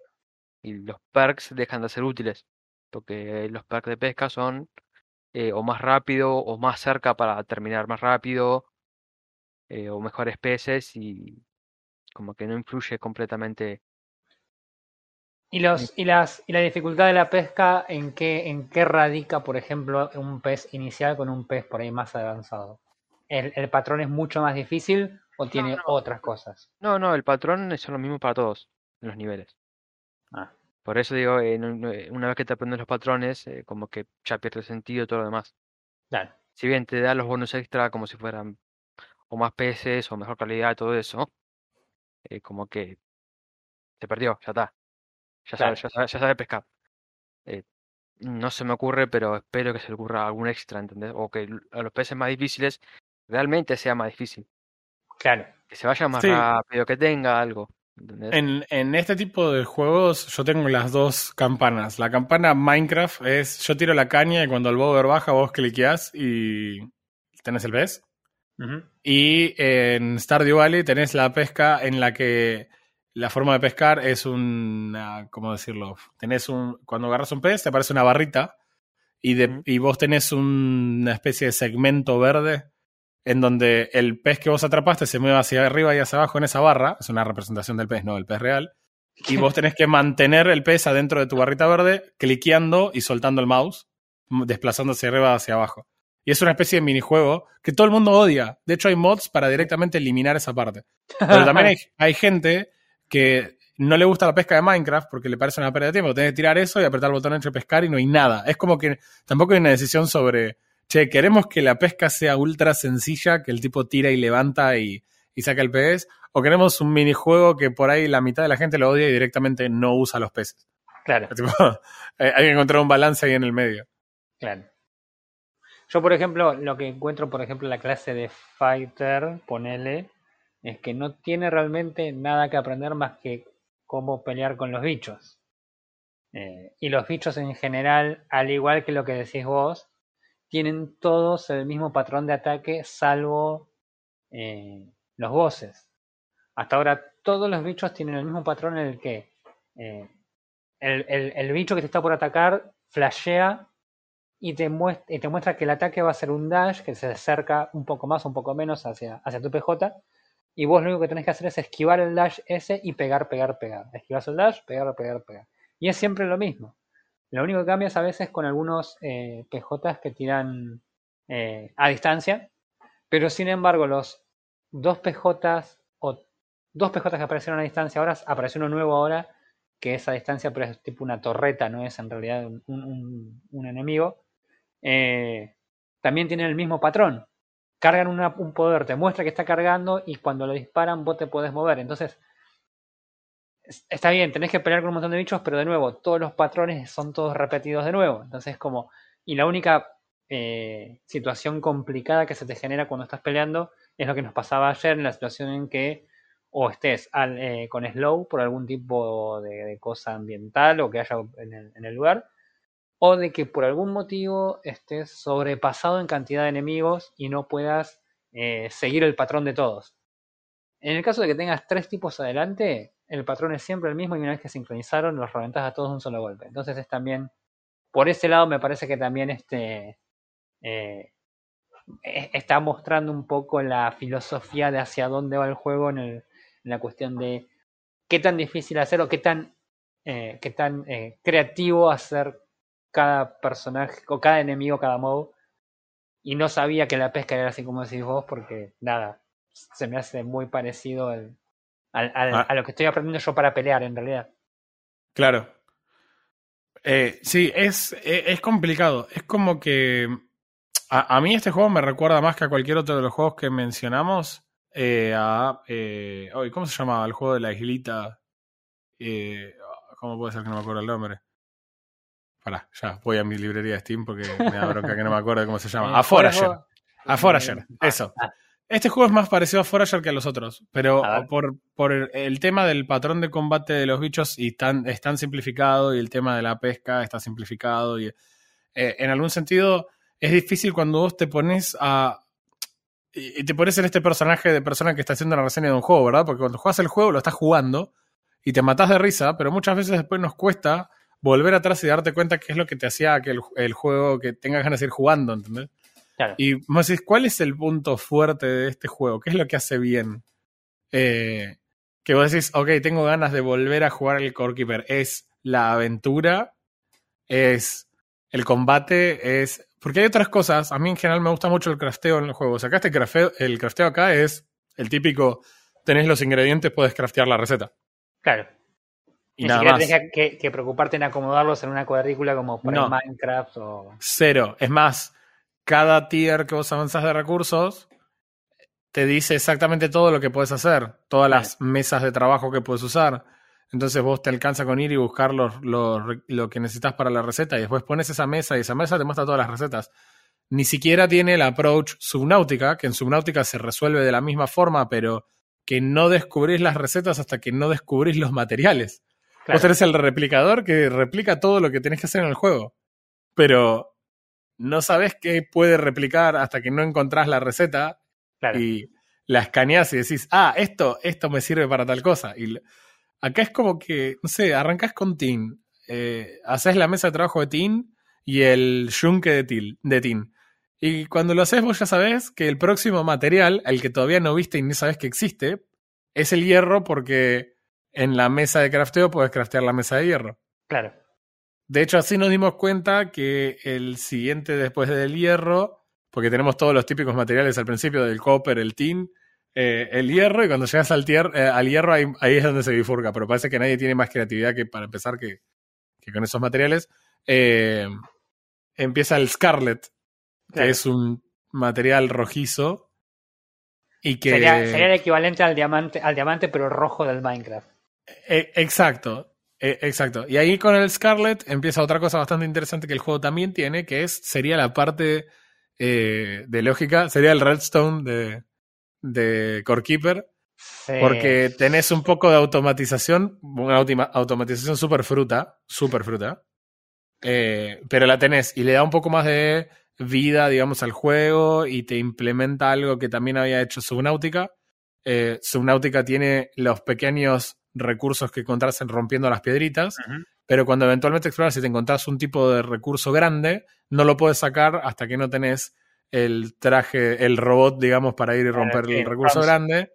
Y los perks dejan de ser útiles. Porque los perks de pesca son eh, o más rápido o más cerca para terminar más rápido. eh, o mejores peces y como que no influye completamente. ¿Y, los, y, las, ¿Y la dificultad de la pesca en qué, en qué radica, por ejemplo, un pez inicial con un pez por ahí más avanzado? ¿El, el patrón es mucho más difícil o tiene no. otras cosas? No, no, el patrón es lo mismo para todos en los niveles. Ah, Por eso digo, eh, una vez que te aprendes los patrones, eh, como que ya pierde sentido todo lo demás. claro. Si bien te da los bonus extra como si fueran o más peces o mejor calidad, todo eso, eh, como que se perdió, ya está. Ya Claro. sabe, ya sabe, ya sabe pescar. Eh, no se me ocurre, pero espero que se le ocurra algún extra, ¿entendés? O que a los peces más difíciles realmente sea más difícil. Claro. Que se vaya más Sí. rápido, que tenga algo. ¿entendés? En, en este tipo de juegos yo tengo las dos campanas. La campana Minecraft es yo tiro la caña y cuando el bober baja vos cliqueás y tenés el pez. Y en Stardew Valley tenés la pesca en la que la forma de pescar es una, ¿cómo decirlo? Tenés un, cuando agarras un pez te aparece una barrita y, de, y vos tenés un- una especie de segmento verde en donde el pez que vos atrapaste se mueve hacia arriba y hacia abajo en esa barra, es una representación del pez, no del pez real, y vos tenés que mantener el pez adentro de tu barrita verde, cliqueando y soltando el mouse, desplazándose arriba hacia abajo. Y es una especie de minijuego que todo el mundo odia. De hecho, hay mods para directamente eliminar esa parte. Pero también hay, gente que no le gusta la pesca de Minecraft porque le parece una pérdida de tiempo. Tenés que tirar eso y apretar el botón entre pescar y no hay nada. Es como que tampoco hay una decisión sobre, che, queremos que la pesca sea ultra sencilla, que el tipo tira y levanta y, y saca el pez, o queremos un minijuego que por ahí la mitad de la gente lo odia y directamente no usa los peces. Claro, Tipo, eh, hay que encontrar un balance ahí en el medio. claro. Yo, por ejemplo, lo que encuentro, por ejemplo, en la clase de Fighter, ponele, es que no tiene realmente nada que aprender más que cómo pelear con los bichos. Eh, y los bichos en general, al igual que lo que decís vos, tienen todos el mismo patrón de ataque, salvo eh, los bosses. Hasta ahora todos los bichos tienen el mismo patrón en el que eh, el, el- el bicho que te está por atacar flashea y te, muest- y te muestra que el ataque va a ser un dash que se acerca un poco más, un poco menos hacia, hacia tu PJ. Y vos lo único que tenés que hacer es esquivar el dash ese y pegar, pegar, pegar. Esquivas el dash, pegar, pegar, pegar. Y es siempre lo mismo. Lo único que cambia es a veces con algunos eh, PJs que tiran eh, a distancia. Pero sin embargo, los dos PJs o dos PJs que aparecieron a distancia ahora, apareció uno nuevo ahora, que es a distancia, pero es tipo una torreta, no es en realidad un, enemigo. eh, también tienen el mismo patrón. Cargan un poder, te muestra que está cargando y cuando lo disparan vos te podés mover. Entonces, es- está bien, tenés que pelear con un montón de bichos, pero de nuevo, todos los patrones son todos repetidos de nuevo. Entonces, como. Y la única eh, situación complicada que se te genera cuando estás peleando es lo que nos pasaba ayer en la situación en que o estés eh, con slow por algún tipo de, cosa ambiental o que haya en el, en el lugar, o de que por algún motivo estés sobrepasado en cantidad de enemigos y no puedas eh, seguir el patrón de todos. En el caso de que tengas tres tipos adelante, el patrón es siempre el mismo y una vez que sincronizaron los reventás a todos un solo golpe. Entonces es también, por ese lado me parece que también este eh, está mostrando un poco la filosofía de hacia dónde va el juego en, el- la cuestión de qué tan difícil hacer o qué tan, eh, qué tan eh, creativo hacer cada personaje o cada enemigo, cada modo. Y no sabía que la pesca era así como decís vos, porque nada, se me hace muy parecido al, Ah. a lo que estoy aprendiendo yo para pelear en realidad. Claro. Eh, sí, es, es, es complicado. Es como que a, a mí este juego me recuerda más que a cualquier otro de los juegos que mencionamos. eh, a, eh, ¿Cómo se llamaba el juego de la islita? Eh, ¿Cómo puede ser que no me acuerdo el nombre? Pará, ya voy a mi librería de Steam porque me da bronca que no me acuerdo cómo se llama. A Forager. A Forager, Eh, eso. Este juego es más parecido a Forager que a los otros, pero por, por el, tema del patrón de combate de los bichos y tan, es tan simplificado y el tema de la pesca está simplificado y eh, en algún sentido es difícil cuando vos te pones a... Y y te pones en este personaje de persona que está haciendo una reseña de un juego, ¿verdad? Porque cuando juegas el juego lo estás jugando y te matás de risa, pero muchas veces después nos cuesta volver atrás y darte cuenta qué es lo que te hacía que el, el juego que tengas ganas de ir jugando, ¿entendés? Claro. Y vos decís, ¿cuál es el punto fuerte de este juego? ¿Qué es lo que hace bien? Eh, que vos decís, ok, tengo ganas de volver a jugar el Core Keeper. ¿Es la aventura? ¿Es el combate? ¿Es...? Porque hay otras cosas. A mí en general me gusta mucho el crafteo en los juegos. Acá este crafteo, el crafteo acá es el típico, tenés los ingredientes, puedes craftear la receta. Claro. Y Ni nada siquiera más. tenés que, que preocuparte en acomodarlos en una cuadrícula como por No. Minecraft o. Cero. Es más, cada tier que vos avanzás de recursos te dice exactamente todo lo que puedes hacer, todas las mesas de trabajo que puedes usar. Entonces vos te alcanza con ir y buscar los- los re- lo que necesitas para la receta y después pones esa mesa y esa mesa te muestra todas las recetas. Ni siquiera tiene el approach subnáutica, que en subnáutica se resuelve de la misma forma, pero que no descubrís las recetas hasta que no descubrís los materiales. Claro. Vos tenés el replicador que replica todo lo que tenés que hacer en el juego. Pero no sabés qué puede replicar hasta que no encontrás la receta Claro. y la escaneás y decís, ah, esto, esto me sirve para tal cosa. Y Acá es como que, no sé, arrancás con Tin, eh, haces la mesa de trabajo de Tin y el yunque de, til, de Tin. Y cuando lo haces vos ya sabés que el próximo material, el que todavía no viste y ni sabes que existe, es el hierro porque en la mesa de crafteo puedes craftear la mesa de hierro. Claro. De hecho, así nos dimos cuenta que el siguiente después del hierro, porque tenemos todos los típicos materiales al principio del copper, el tin, eh, el hierro, y cuando llegas al, tier, eh, al hierro ahí, ahí, es donde se bifurca, pero parece que nadie tiene más creatividad que para empezar que, que con esos materiales. Eh, empieza el Scarlet, que es un material rojizo. Y que. Sería, sería el equivalente al diamante, al diamante, pero rojo del Minecraft. Exacto, eh, exacto. Y ahí con el Scarlet empieza otra cosa bastante interesante que el juego también tiene, que es sería la parte eh, de lógica, sería el redstone de, de Core Keeper, Sí. porque tenés un poco de automatización, una automatización super fruta, super fruta, eh, pero la tenés y le da un poco más de vida, digamos, al juego y te implementa algo que también había hecho Subnautica. Eh, Subnautica tiene los pequeños recursos que encontrás en rompiendo las piedritas, pero cuando eventualmente exploras y te encontrás un tipo de recurso grande, no lo puedes sacar hasta que no tenés el traje, el robot, digamos, para ir y romper el recurso grande.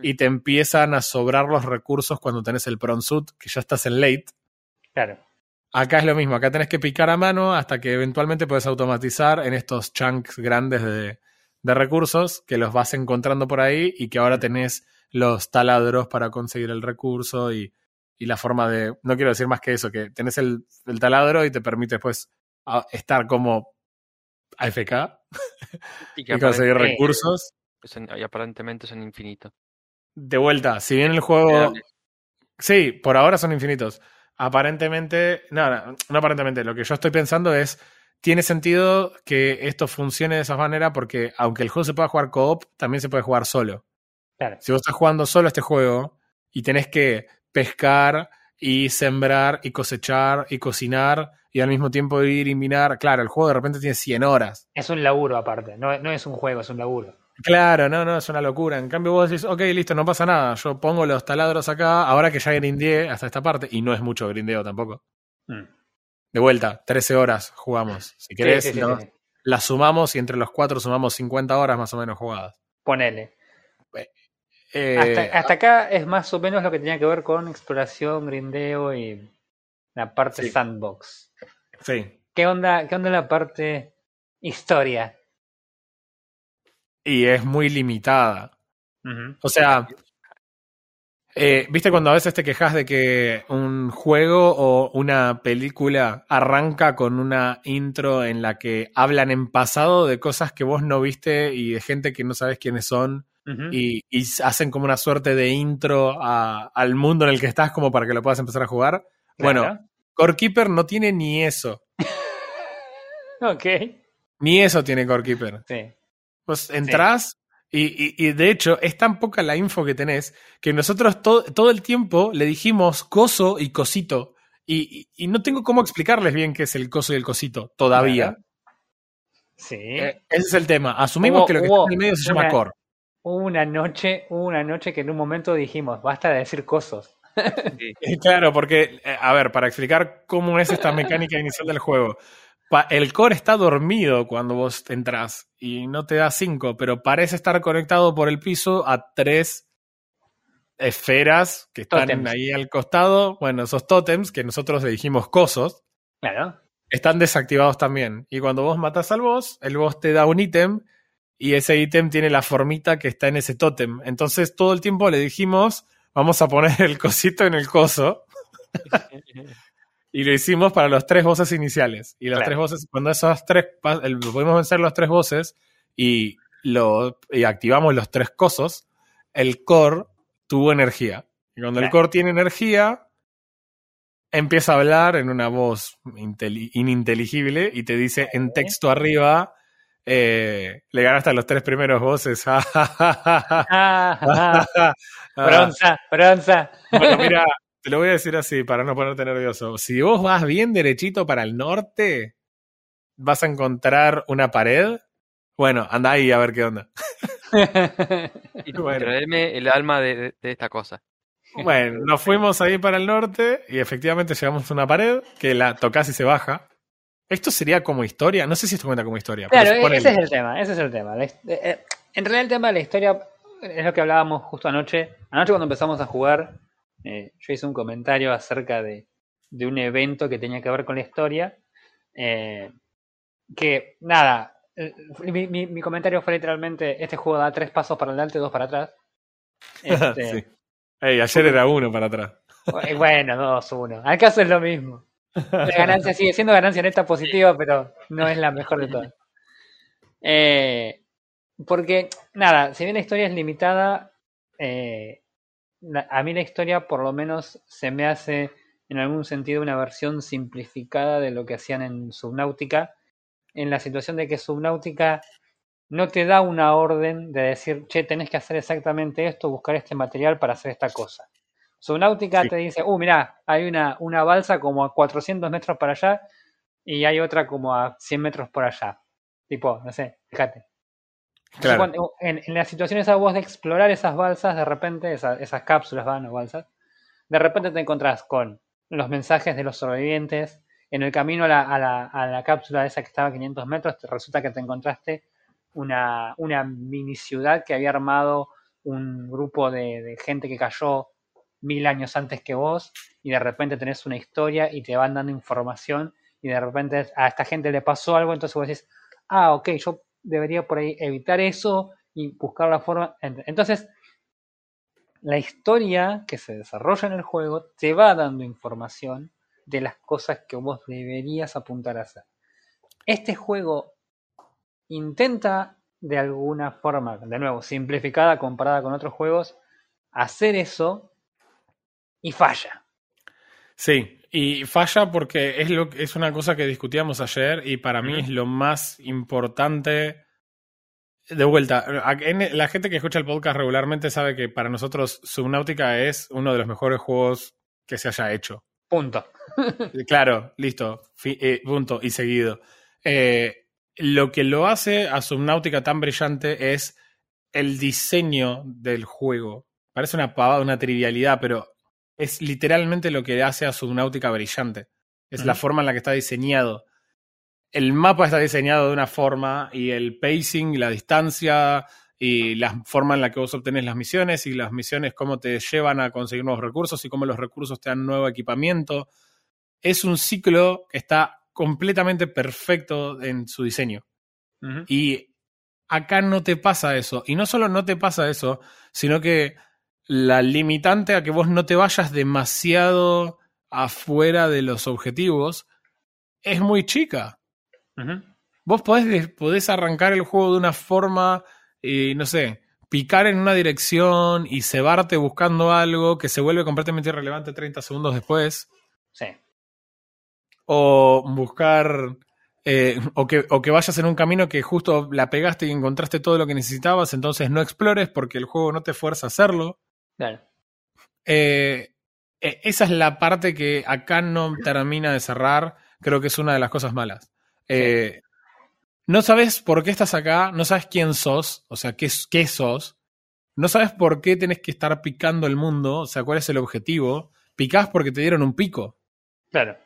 Y te empiezan a sobrar los recursos cuando tenés el prawn suit, que ya estás en late. Claro. Acá es lo mismo, acá tenés que picar a mano hasta que eventualmente puedes automatizar en estos chunks grandes de, de recursos que los vas encontrando por ahí y que ahora tenés los taladros para conseguir el recurso y, y la forma de, no quiero decir más que eso, que tenés el, el taladro y te permite después a- estar como AFK Y que y conseguir recursos. y aparentemente son infinitos. De vuelta, si bien el juego... Sí, por ahora son infinitos. Aparentemente, no, no, no aparentemente, lo que yo estoy pensando es, tiene sentido que esto funcione de esa manera porque aunque el juego se pueda jugar co-op, también se puede jugar solo. Claro. Si vos estás jugando solo este juego y tenés que pescar y sembrar y cosechar y cocinar y al mismo tiempo ir y minar, claro, el juego de repente tiene 100 horas. Es un laburo aparte. No, no es un juego, es un laburo. Claro, no, no, es una locura. En cambio vos decís, ok, listo, no pasa nada. Yo pongo los taladros acá, ahora que ya grindeé hasta esta parte, y no es mucho grindeo tampoco. Mm. De vuelta, 13 horas jugamos. Si querés, Sí, las sumamos y entre los cuatro sumamos 50 horas más o menos jugadas. Ponele. Eh, Hasta, hasta acá es más o menos lo que tenía que ver con exploración, grindeo y la parte sandbox. Sí. ¿Qué onda, ¿Qué onda la parte historia? Y es muy limitada. O sea, eh, ¿viste cuando a veces te quejas de que un juego o una película arranca con una intro en la que hablan en pasado de cosas que vos no viste y de gente que no sabes quiénes son? Y, y hacen como una suerte de intro a- al mundo en el que estás como para que lo puedas empezar a jugar. Bueno. Core Keeper no tiene ni eso. Ok. Ni eso tiene Core Keeper. Sí. Pues entrás y, y- y de hecho es tan poca la info que tenés que nosotros to- todo el tiempo le dijimos coso y cosito. Y, y- y no tengo cómo explicarles bien qué es el coso y el cosito todavía. Claro. Sí. Eh, ese es el tema. Asumimos Hubo- que lo que hubo está en el medio se llama una- core. Hubo una noche, una noche que en un momento dijimos, basta de decir cosos. Sí. Claro, porque, eh, a ver, para explicar cómo es esta mecánica inicial del juego. El core está dormido cuando vos entras y no te da 5, pero parece estar conectado por el piso a tres esferas que están ahí al costado. Bueno, esos tótems que nosotros le dijimos cosos, Claro. están desactivados también. Y cuando vos matas al boss, el boss te da un ítem y ese ítem tiene la formita que está en ese tótem. Entonces todo el tiempo le dijimos, vamos a poner el cosito en el coso. Y lo hicimos para los tres voces iniciales. Y Claro. tres voces, cuando esos tres, el- pudimos vencer los tres voces y, lo, y activamos los tres cosos, el core tuvo energía. Y cuando el Claro. core tiene energía, empieza a hablar en una voz inteli- ininteligible y te dice en texto arriba, eh, le ganaste a los tres primeros voces. Ah, ah, Ah, bronza, bronza. bueno, mira, te lo voy a decir así para no ponerte nervioso. Si vos vas bien derechito para el norte, vas a encontrar una pared. Bueno, anda ahí a ver qué onda. Y Bueno. traeme el alma de, de- de esta cosa. Bueno, nos fuimos ahí para el norte y efectivamente llegamos a una pared que la tocas y se baja. Esto sería como historia, no sé si esto cuenta como historia. Claro, pero ese es el tema, ese es el tema. Eh, eh, En realidad el tema de la historia es lo que hablábamos justo anoche. Anoche cuando empezamos a jugar, eh, yo hice un comentario acerca de, de un evento que tenía que ver con la historia. eh, que nada, eh, mi, mi- mi comentario fue literalmente, este juego da tres pasos para adelante, dos para atrás. Este, Sí. Ey, ayer era uno para atrás. Bueno, dos, uno. Al caso es lo mismo. La ganancia sigue siendo ganancia neta positiva, pero no es la mejor de todas. Eh, porque, nada, si bien la historia es limitada, eh, la- a mí la historia por lo menos se me hace en algún sentido una versión simplificada de lo que hacían en Subnautica, en la situación de que Subnautica no te da una orden de decir, che, tenés que hacer exactamente esto, buscar este material para hacer esta cosa. Subnautica Sí. te dice, uh, mirá, hay una, una balsa como a 400 metros para allá y hay otra como a 100 metros por allá. Tipo, no sé, fíjate. Entonces, Claro. cuando- en, en la situación esa vos de explorar esas balsas, de repente, esa- esas cápsulas van o balsas, de repente te encontrás con los mensajes de los sobrevivientes. En el camino a la, a la, a la cápsula esa que estaba a 500 metros, te resulta que te encontraste una, una mini ciudad que había armado un grupo de, de gente que cayó mil años antes que vos y de repente tenés una historia y te van dando información y de repente a esta gente le pasó algo, entonces vos decís, ah, ok, yo debería por ahí evitar eso y buscar la forma. Ent- Entonces, la historia que se desarrolla en el juego te va dando información de las cosas que vos deberías apuntar a hacer. Este juego intenta de alguna forma, de nuevo, simplificada comparada con otros juegos, hacer eso y falla. Sí, y falla porque es, lo, es una cosa que discutíamos ayer y para mí es lo más importante. De vuelta, la gente que escucha el podcast regularmente sabe que para nosotros Subnautica es uno de los mejores juegos que se haya hecho. Punto. Claro, listo, eh, punto y seguido. Eh, lo que lo hace a Subnautica tan brillante es el diseño del juego. Parece una pavada, una trivialidad, pero es literalmente lo que hace a Subnautica brillante. Es la forma en la que está diseñado. El mapa está diseñado de una forma y el pacing, la distancia y la forma en la que vos obtenés las misiones y las misiones cómo te llevan a conseguir nuevos recursos y cómo los recursos te dan nuevo equipamiento. Es un ciclo que está completamente perfecto en su diseño. Y acá no te pasa eso. Y no solo no te pasa eso, sino que la limitante a que vos no te vayas demasiado afuera de los objetivos es muy chica. Vos podés, podés arrancar el juego de una forma, y no sé, picar en una dirección y cebarte buscando algo que se vuelve completamente irrelevante 30 segundos después. Sí. O buscar. eh, o, que, o que vayas en un camino que justo la pegaste y encontraste todo lo que necesitabas, entonces no explores porque el juego no te fuerza a hacerlo. Claro. Eh, eh, esa es la parte que acá no termina de cerrar. Creo que es una de las cosas malas. Eh, no sabes por qué estás acá, no sabes quién sos, o sea, qué, qué sos. No sabes por qué tenés que estar picando el mundo, o sea, cuál es el objetivo. Picás porque te dieron un pico. Claro.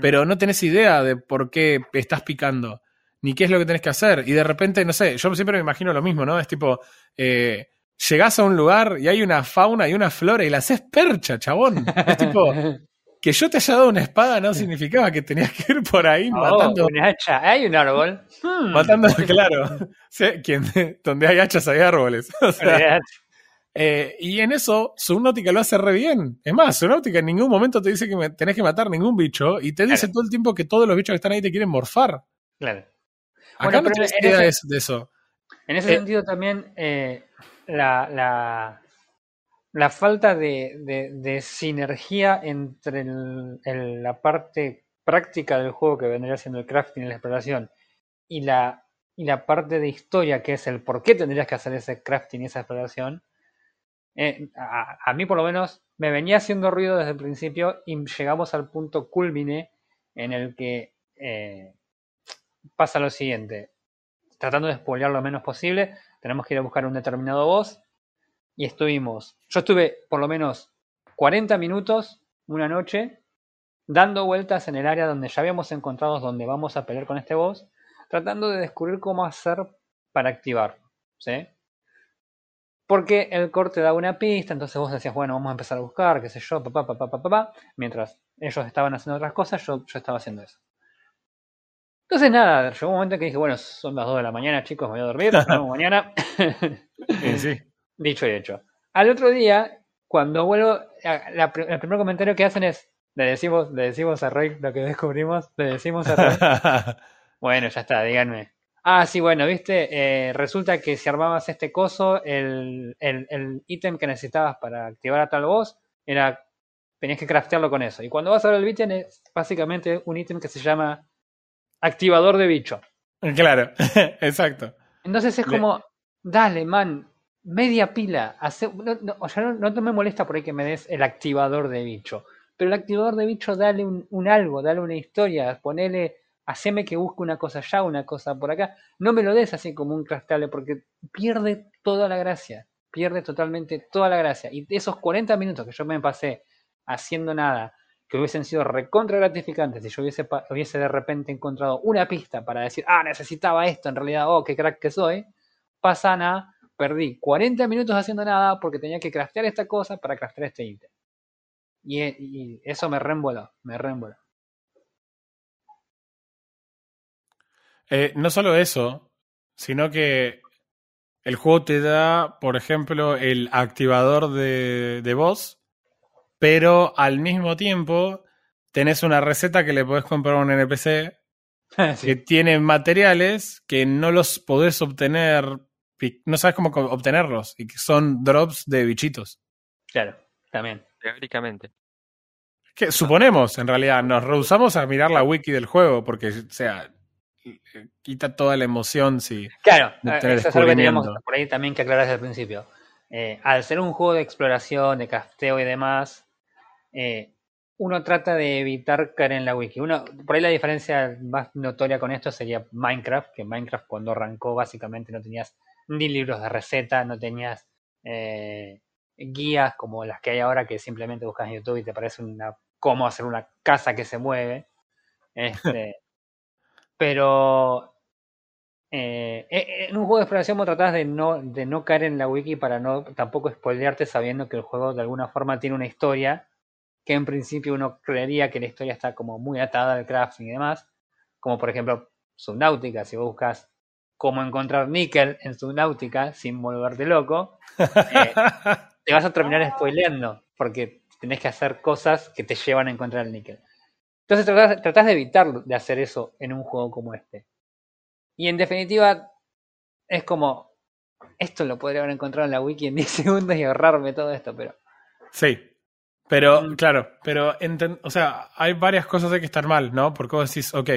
Pero no tenés idea de por qué estás picando, ni qué es lo que tenés que hacer. Y de repente, no sé, yo siempre me imagino lo mismo, ¿no? Es tipo, eh, llegás a un lugar y hay una fauna y una flora y la haces percha, chabón. Es tipo, que yo te haya dado una espada no significaba que tenías que ir por ahí Oh, matando. un hacha. Hay un árbol. Hmm. Matando, claro. Donde hay hachas hay árboles. O sea, Olvidate. eh, y en eso, Subnautica lo hace re bien. Es más, Subnautica en ningún momento te dice que tenés que matar ningún bicho y te dice Claro. todo el tiempo que todos los bichos que están ahí te quieren morfar. Claro. Acá Bueno, no tienes en idea ese- de, de eso. En ese Eh, sentido también eh, la, la, falta de, de- sinergia entre la parte práctica del juego que vendría siendo el crafting y la exploración y la, y la parte de historia que es el por qué tendrías que hacer ese crafting y esa exploración, eh, a, a mí por lo menos me venía haciendo ruido desde el principio y llegamos al punto culmine en el que eh, pasa lo siguiente. Tratando de spoilear lo menos posible, tenemos que ir a buscar un determinado boss. Y estuvimos. Yo estuve por lo menos 40 minutos, una noche, dando vueltas en el área donde ya habíamos encontrado donde vamos a pelear con este boss, tratando de descubrir cómo hacer para activarlo. ¿sí? Porque el core te da una pista, entonces vos decías, bueno, vamos a empezar a buscar, qué sé yo, papá, papá, papá, papá. Mientras ellos estaban haciendo otras cosas, yo, yo estaba haciendo eso. Entonces nada, llegó un momento en que dije, bueno, son las 2 de la mañana, chicos, me voy a dormir, nos vemos mañana. Sí, sí. Dicho y hecho. Al otro día, cuando vuelvo, la- la pr- el primer comentario que hacen es, le decimos, le decimos a Rey lo que descubrimos, le decimos a Rey, bueno, ya está, díganme. Ah, sí, bueno, viste, Eh, resulta que si armabas este coso, el el- el ítem que necesitabas para activar a tal boss era, tenías que craftearlo con eso. Y cuando vas a ver el ítem es básicamente un ítem que se llama activador de bicho. claro, exacto. Entonces es como, dale, man, media pila. hace- no, no, o sea, no, no te me molesta por ahí que me des el activador de bicho. Pero el activador de bicho, dale un, un algo, dale una historia, ponele, haceme que busque una cosa allá, una cosa por acá. No me lo des así como un crafteable porque pierde toda la gracia. Pierde totalmente toda la gracia. Y esos 40 minutos que yo me pasé haciendo nada, que hubiesen sido recontra gratificantes si yo hubiese, hubiese de repente encontrado una pista para decir, ah, necesitaba esto, en realidad, oh, qué crack que soy, pasan a, perdí 40 minutos haciendo nada porque tenía que craftear esta cosa para craftear este ítem. Y, y eso me reemboló, me reemboló. Eh, no solo eso, sino que el juego te da, por ejemplo, el activador de, de voz, pero al mismo tiempo tenés una receta que le podés comprar a un NPC que tiene materiales que no los podés obtener, no sabes cómo obtenerlos, y que son drops de bichitos. claro, también. Teóricamente. Que suponemos, en realidad, nos rehusamos a mirar la wiki del juego, porque, o sea, quita toda la emoción si... Claro, eh, tener eso es algo que teníamos por ahí también que aclarar desde el principio. Eh, al ser un juego de exploración, de crafteo y demás, eh, uno trata de evitar caer en la wiki. Uno, por ahí la diferencia más notoria con esto sería Minecraft, que Minecraft cuando arrancó básicamente no tenías ni libros de receta, no tenías eh, guías como las que hay ahora que simplemente buscas en YouTube y te parece una cómo hacer una casa que se mueve. Este, pero eh, en un juego de exploración vos tratás de no, de no caer en la wiki para no tampoco spoilearte sabiendo que el juego de alguna forma tiene una historia que en principio uno creería que la historia está como muy atada al crafting y demás, como por ejemplo Subnautica, si buscas cómo encontrar níquel en Subnautica sin volverte loco, eh, te vas a terminar spoileando porque tenés que hacer cosas que te llevan a encontrar el níquel. Entonces tratás, tratás de evitar de hacer eso en un juego como este. Y en definitiva, es como, esto lo podría haber encontrado en la wiki en 10 segundos y ahorrarme todo esto, pero... Sí. Pero, Mm. claro, pero, o sea, hay varias cosas que están mal, ¿no? Porque vos decís, ok,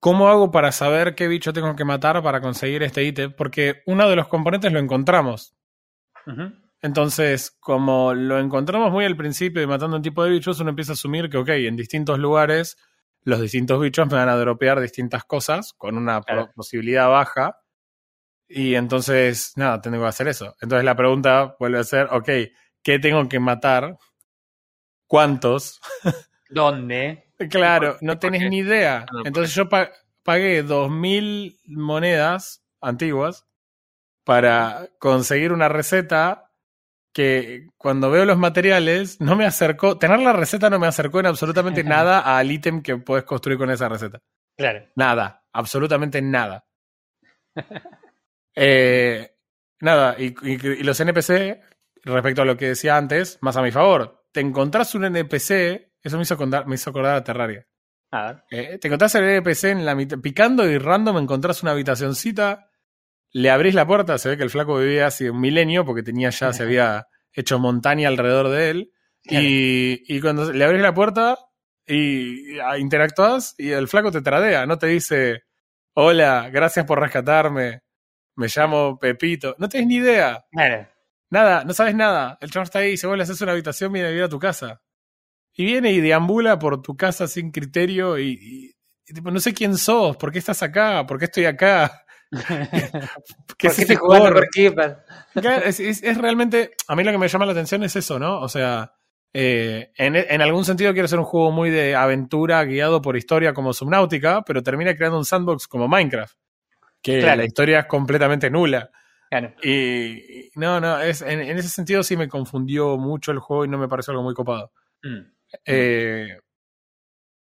¿cómo hago para saber qué bicho tengo que matar para conseguir este ítem? Porque uno de los componentes lo encontramos. Entonces, como lo encontramos muy al principio y matando un tipo de bichos, uno empieza a asumir que, ok, en distintos lugares los distintos bichos me van a dropear distintas cosas con una Claro. posibilidad baja. Y entonces, nada, tengo que hacer eso. Entonces la pregunta vuelve a ser, ok, ¿qué tengo que matar? ¿Cuántos? ¿Dónde? Claro, no ¿por tenés ni idea. Ah, no, ¿por Entonces yo pa- pagué 2.000 monedas antiguas para conseguir una receta que cuando veo los materiales no me acercó, tener la receta no me acercó en absolutamente nada al ítem que puedes construir con esa receta. Claro. Nada, absolutamente nada. Eh, nada, y, y- y los NPC, respecto a lo que decía antes, más a mi favor, te encontrás un NPC, eso me hizo, acordar- me hizo acordar a Terraria. A ver. Eh, te encontrás el NPC en la mitad, picando y random encontrás una habitacioncita, le abrís la puerta, se ve que el flaco vivía hace un milenio porque tenía ya, se había hecho montaña alrededor de él. Y, y cuando le abrís la puerta y ah, interactúas y el flaco te tradea, no te dice, hola, gracias por rescatarme, me llamo Pepito. No tenés ni idea, Claro. Nada, no sabes nada. El chaval está ahí, se vuelve a hacer una habitación, viene a vivir a tu casa. Y viene y deambula por tu casa sin criterio y, y- y tipo, no sé quién sos, por qué estás acá, por qué estoy acá. ¿Qué ¿Por es qué jugando core? por Keeper? Es, es- es realmente, a mí lo que me llama la atención es eso, ¿no? O sea, Eh, en, en algún sentido quiero ser un juego muy de aventura guiado por historia como Subnautica, pero termina creando un sandbox como Minecraft, que Claro. la historia es completamente nula. Claro. Y y no, no, es, en, en ese sentido sí me confundió mucho el juego y no me pareció algo muy copado. Mm. Eh,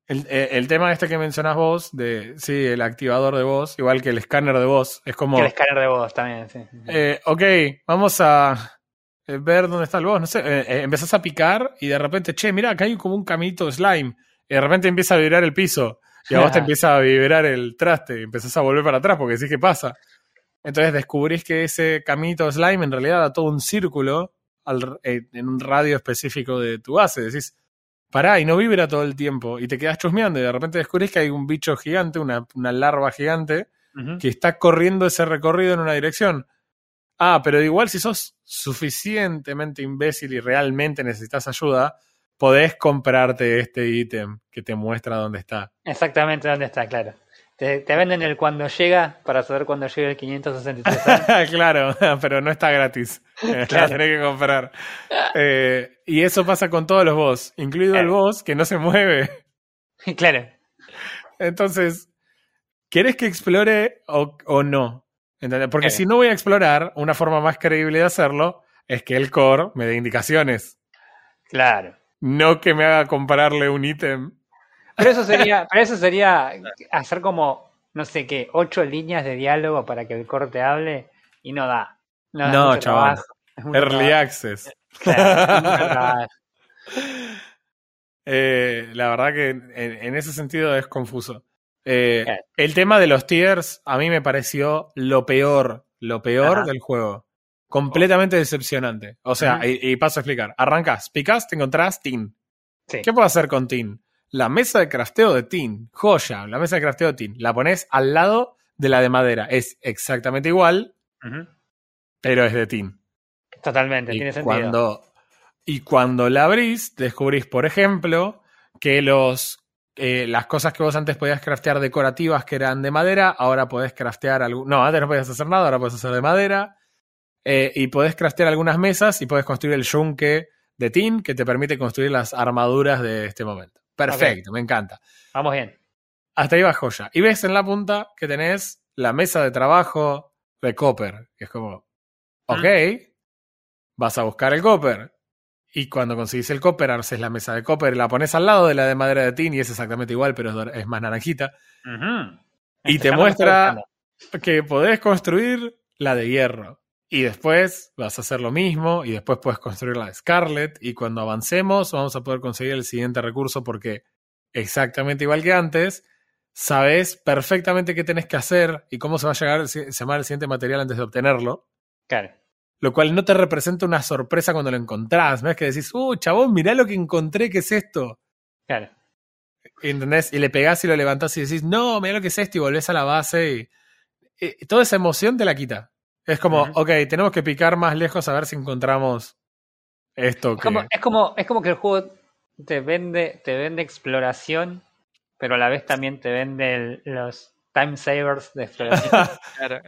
el, eh, el tema este que mencionás vos, de sí, el activador de voz, igual que el escáner de voz, es como, Que el escáner de voz también, sí. eh, ok, vamos a eh, ver dónde está el boss, no sé, eh, empezás a picar y de repente, che, mira, acá hay como un caminito de slime, y de repente empieza a vibrar el piso, y a vos te empieza a vibrar el traste, y empezás a volver para atrás porque decís, ¿qué pasa? Entonces descubrís que ese caminito slime en realidad da todo un círculo al- eh, en un radio específico de tu base. Decís, pará, y no vibra todo el tiempo. Y te quedas chusmeando y de repente descubrís que hay un bicho gigante, una, una larva gigante, que está corriendo ese recorrido en una dirección. Ah, pero igual si sos suficientemente imbécil y realmente necesitas ayuda, podés comprarte este ítem que te muestra dónde está. Exactamente dónde está, claro. Te, te venden el cuando llega para saber cuándo llega el 563. años. claro, pero no está gratis. La Claro. tenés que comprar. Eh, y eso pasa con todos los boss, incluido el Claro. boss que no se mueve. claro. Entonces, ¿querés que explore o, o no? ¿Entendés? Porque Claro. si no voy a explorar, una forma más creíble de hacerlo es que el core me dé indicaciones, Claro. no que me haga comprarle un ítem. Pero eso sería, pero eso sería hacer como, no sé qué, ocho líneas de diálogo para que el corte hable y no da. No, chaval. trabajo, Early trabajo. access. Claro. Eh, la verdad que en, en ese sentido es confuso. Eh, Claro. el tema de los tiers a mí me pareció lo peor, lo peor Ajá. del juego. Completamente decepcionante. O sea, y, y paso a explicar. Arrancas, picas, te encontrás Tin. Sí. ¿Qué puedo hacer con Tin? La mesa de crafteo de Tin, joya, la mesa de crafteo de Tin. La pones al lado de la de madera. Es exactamente igual, pero es de Tin. Totalmente, Y tiene sentido. cuando, y cuando la abrís, descubrís, por ejemplo, que los, eh, las cosas que vos antes podías craftear decorativas que eran de madera, ahora podés craftear algún. No, antes no podías hacer nada, ahora podés hacer de madera. Eh, y podés craftear algunas mesas y podés construir el yunque de tin que te permite construir las armaduras de este momento. Perfecto, me encanta. Vamos bien. Hasta ahí va joya. Y ves en la punta que tenés la mesa de trabajo de Copper. Que es como, ok, vas a buscar el Copper. Y cuando conseguís el Copper, haces la mesa de Copper, la pones al lado de la de madera de tin y es exactamente igual, pero es, más naranjita. Y te lo estoy muestra que podés construir la de hierro. Y después vas a hacer lo mismo y después puedes construir la Scarlet. Y cuando avancemos vamos a poder conseguir el siguiente recurso porque exactamente igual que antes, sabes perfectamente qué tenés que hacer y cómo se va a llegar el si- se llama el siguiente material antes de obtenerlo. Claro. Lo cual no te representa una sorpresa cuando lo encontrás. No es que decís, uh, chabón, mirá lo que encontré, ¿qué es esto? Claro. ¿Entendés? Y le pegás y lo levantás y decís, no, mira lo que es esto, y volvés a la base y, y toda esa emoción te la quita. Es como, Ujú. ok, tenemos que picar más lejos a ver si encontramos esto Es que. como, es como, es como que el juego te vende, te vende exploración, pero a la vez también te vende el- los time savers de exploración. Claro.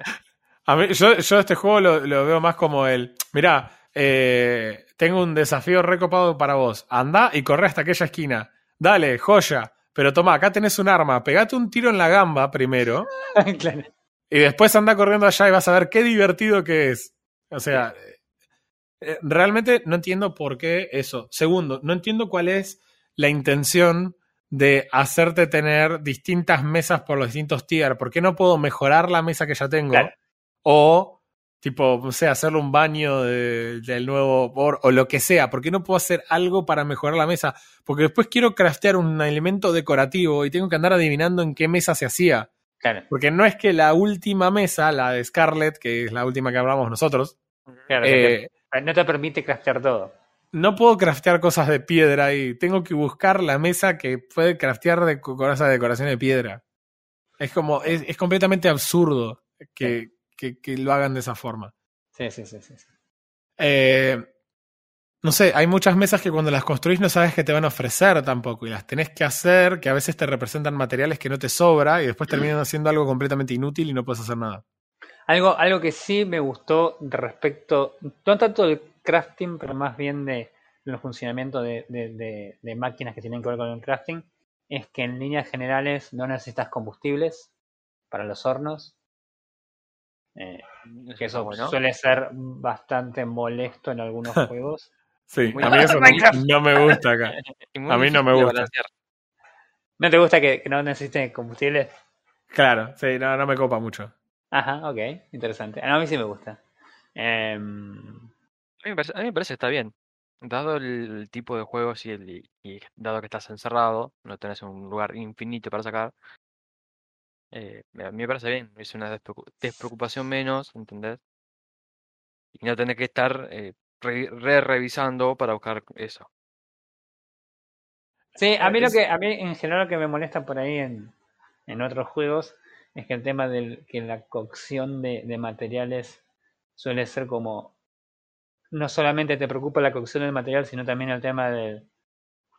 A mí- yo, yo este juego lo, lo veo más como el, mirá, eh, tengo un desafío recopado para vos. Anda y corre hasta aquella esquina. Dale, joya. Pero toma, acá tenés un arma. Pegate un tiro en la gamba primero. claro. Y después anda corriendo allá y vas a ver qué divertido que es. O sea, eh, realmente no entiendo por qué eso. Segundo, no entiendo cuál es la intención de hacerte tener distintas mesas por los distintos tier. ¿Por qué no puedo mejorar la mesa que ya tengo? Claro. O, tipo, no sé, hacerle un baño de- del nuevo board o lo que sea. ¿Por qué no puedo hacer algo para mejorar la mesa? Porque después quiero craftear un elemento decorativo y tengo que andar adivinando en qué mesa se hacía. Claro, Porque no es que la última mesa, la de Scarlett, que es la última que hablamos nosotros, claro. eh, te- no te permite craftear todo. no puedo craftear cosas de piedra y tengo que buscar la mesa que puede craftear de co- cosas de decoración de piedra. Es como, es, es completamente absurdo que, que- que lo hagan de esa forma. Sí, sí, sí, sí. sí. Eh, no sé, hay muchas mesas que cuando las construís no sabes que te van a ofrecer tampoco y las tenés que hacer, que a veces te representan materiales que no te sobra y después terminan haciendo algo completamente inútil y no puedes hacer nada. Algo, algo que sí me gustó respecto, no tanto del crafting, pero más bien de, el funcionamiento de, de- de- de máquinas que tienen que ver con el crafting es que en líneas generales no necesitas combustibles para los hornos. Eh, que eso bueno. suele ser bastante molesto en algunos juegos. Sí, Muy a mí eso no, me gusta acá. A mí no me gusta. ¿No te gusta que, que no necesite combustible? Claro, sí, no, no me copa mucho. Ajá, ok, interesante. Ah, no, a mí sí me gusta. Em, A mí, me parece, a mí me parece que está bien. Dado el, tipo de juegos y, el, y dado que estás encerrado, no tenés un lugar infinito para sacar, eh, a mí me parece bien. Es una despreocu- despreocupación menos, ¿entendés? Y no tener que estar eh, re, re- revisando para buscar eso. Sí, a mí lo que, a mí en general lo que me molesta por ahí en, en otros juegos es que el tema del que la cocción de, de materiales suele ser como no solamente te preocupa la cocción del material, sino también el tema del,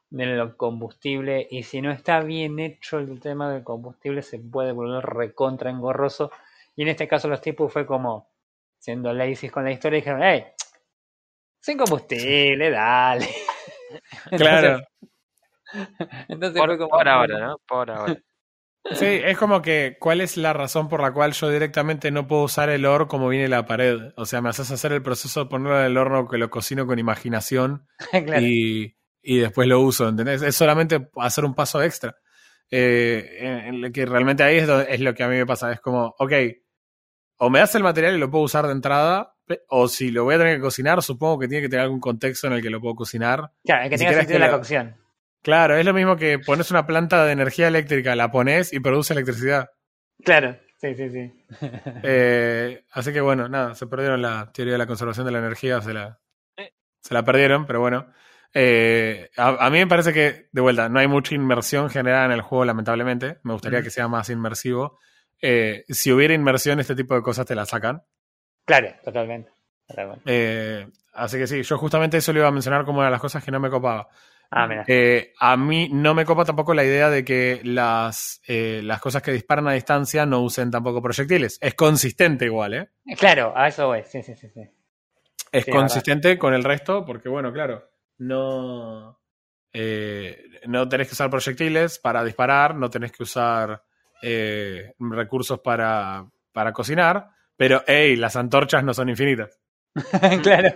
del combustible. Y si no está bien hecho el tema del combustible, se puede volver recontra engorroso. Y en este caso, los tipos fue como siendo lazy con la historia, dijeron: ¡Hey! Sin combustible, dale. Claro. Entonces Por, fue como. por ahora, ¿no? Por ahora. Sí, es como que, ¿cuál es la razón por la cual yo directamente no puedo usar el oro como viene la pared? O sea, me haces hacer el proceso de ponerlo en el horno que lo cocino con imaginación Claro. y, y después lo uso, ¿entendés? Es solamente hacer un paso extra. Eh, en- en lo que realmente ahí es, es lo que a mí me pasa. Es como, ok, o me das el material y lo puedo usar de entrada, o si lo voy a tener que cocinar, supongo que tiene que tener algún contexto en el que lo puedo cocinar. Claro, el que Si tenga sentido que la lo- cocción. Claro, es lo mismo que pones una planta de energía eléctrica, la pones y produce electricidad. Claro, sí, sí, sí. Eh, así que bueno, nada, se perdieron la teoría de la conservación de la energía, se la, se la perdieron, pero bueno. Eh, a, a mí me parece que, de vuelta, no hay mucha inmersión generada en el juego, lamentablemente. Me gustaría que sea más inmersivo. Eh, si hubiera inmersión, este tipo de cosas te la sacan. Claro, totalmente. totalmente. Eh, así que sí, yo justamente eso lo iba a mencionar como una de las cosas que no me copaba. Ah, mira. Eh, a mí no me copa tampoco la idea de que las, eh, las cosas que disparan a distancia no usen tampoco proyectiles. Es consistente igual, ¿eh? Claro, a eso voy. Sí, sí, sí. sí. Es Sí, consistente con el resto porque, bueno, claro, no, eh, no tenés que usar proyectiles para disparar, no tenés que usar eh, recursos para, para cocinar, pero, hey, las antorchas no son infinitas. claro.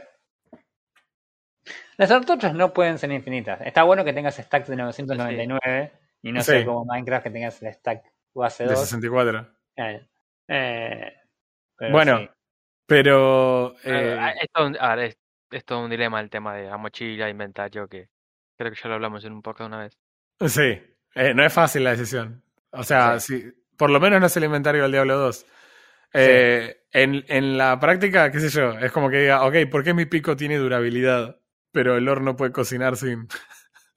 Las antorchas no pueden ser infinitas. Está bueno que tengas stacks de 999 y no Sí. sea como Minecraft que tengas el stack base De 2. 64. Claro. Eh, pero Bueno, sí. pero... eh, Ah, es, todo un, a ver, es, es todo un dilema el tema de la mochila, inventario, que creo que ya lo hablamos en un podcast una vez. Sí, eh, no es fácil la decisión. O sea, si, por lo menos no es el inventario del Diablo 2. Eh, en, en la práctica, qué sé yo, es como que diga, ok, ¿por qué mi pico tiene durabilidad? Pero el horno puede cocinar sin,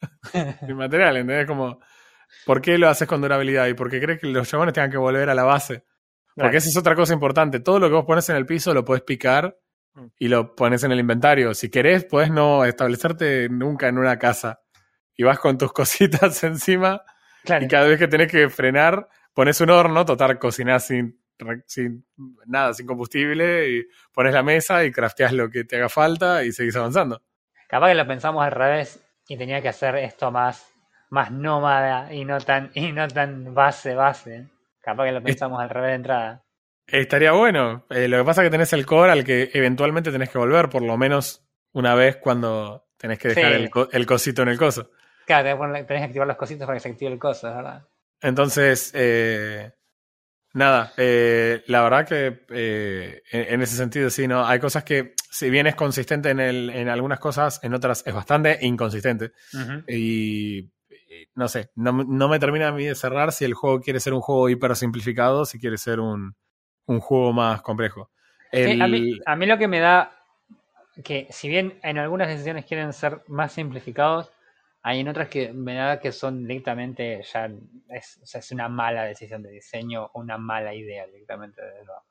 sin material, ¿entendés? Como, ¿por qué lo haces con durabilidad? ¿Y por qué crees que los chabones tengan que volver a la base? Porque esa es otra cosa importante. Todo lo que vos pones en el piso lo podés picar Mm. y lo pones en el inventario. Si querés, podés no establecerte nunca en una casa. Y vas con tus cositas encima Claro. y cada vez que tenés que frenar, pones un horno, total, cocinás sin, sin nada, sin combustible, y pones la mesa y crafteás lo que te haga falta y seguís avanzando. Capaz que lo pensamos al revés y tenía que hacer esto más, más nómada y no tan, y no tan base, base. Capaz que lo pensamos al revés de entrada. Estaría bueno. Eh, lo que pasa es que tenés el core al que eventualmente tenés que volver, por lo menos una vez cuando tenés que dejar Sí. el, el cosito en el coso. Claro, tenés que ponerle- tenés que activar los cositos para que se active el coso, es verdad. Entonces, eh, nada, eh, la verdad que eh, en, en ese sentido sí, ¿no? Hay cosas que, si bien es consistente en, el, en algunas cosas, en otras es bastante inconsistente. Y y no sé, no, no me termina a mí de cerrar si el juego quiere ser un juego hiper simplificado, si quiere ser un, un juego más complejo. Sí, a, mí, a mí lo que me da que si bien en algunas decisiones quieren ser más simplificados, hay en otras que me da que son directamente ya es, o sea, es una mala decisión de diseño, una mala idea directamente desde abajo.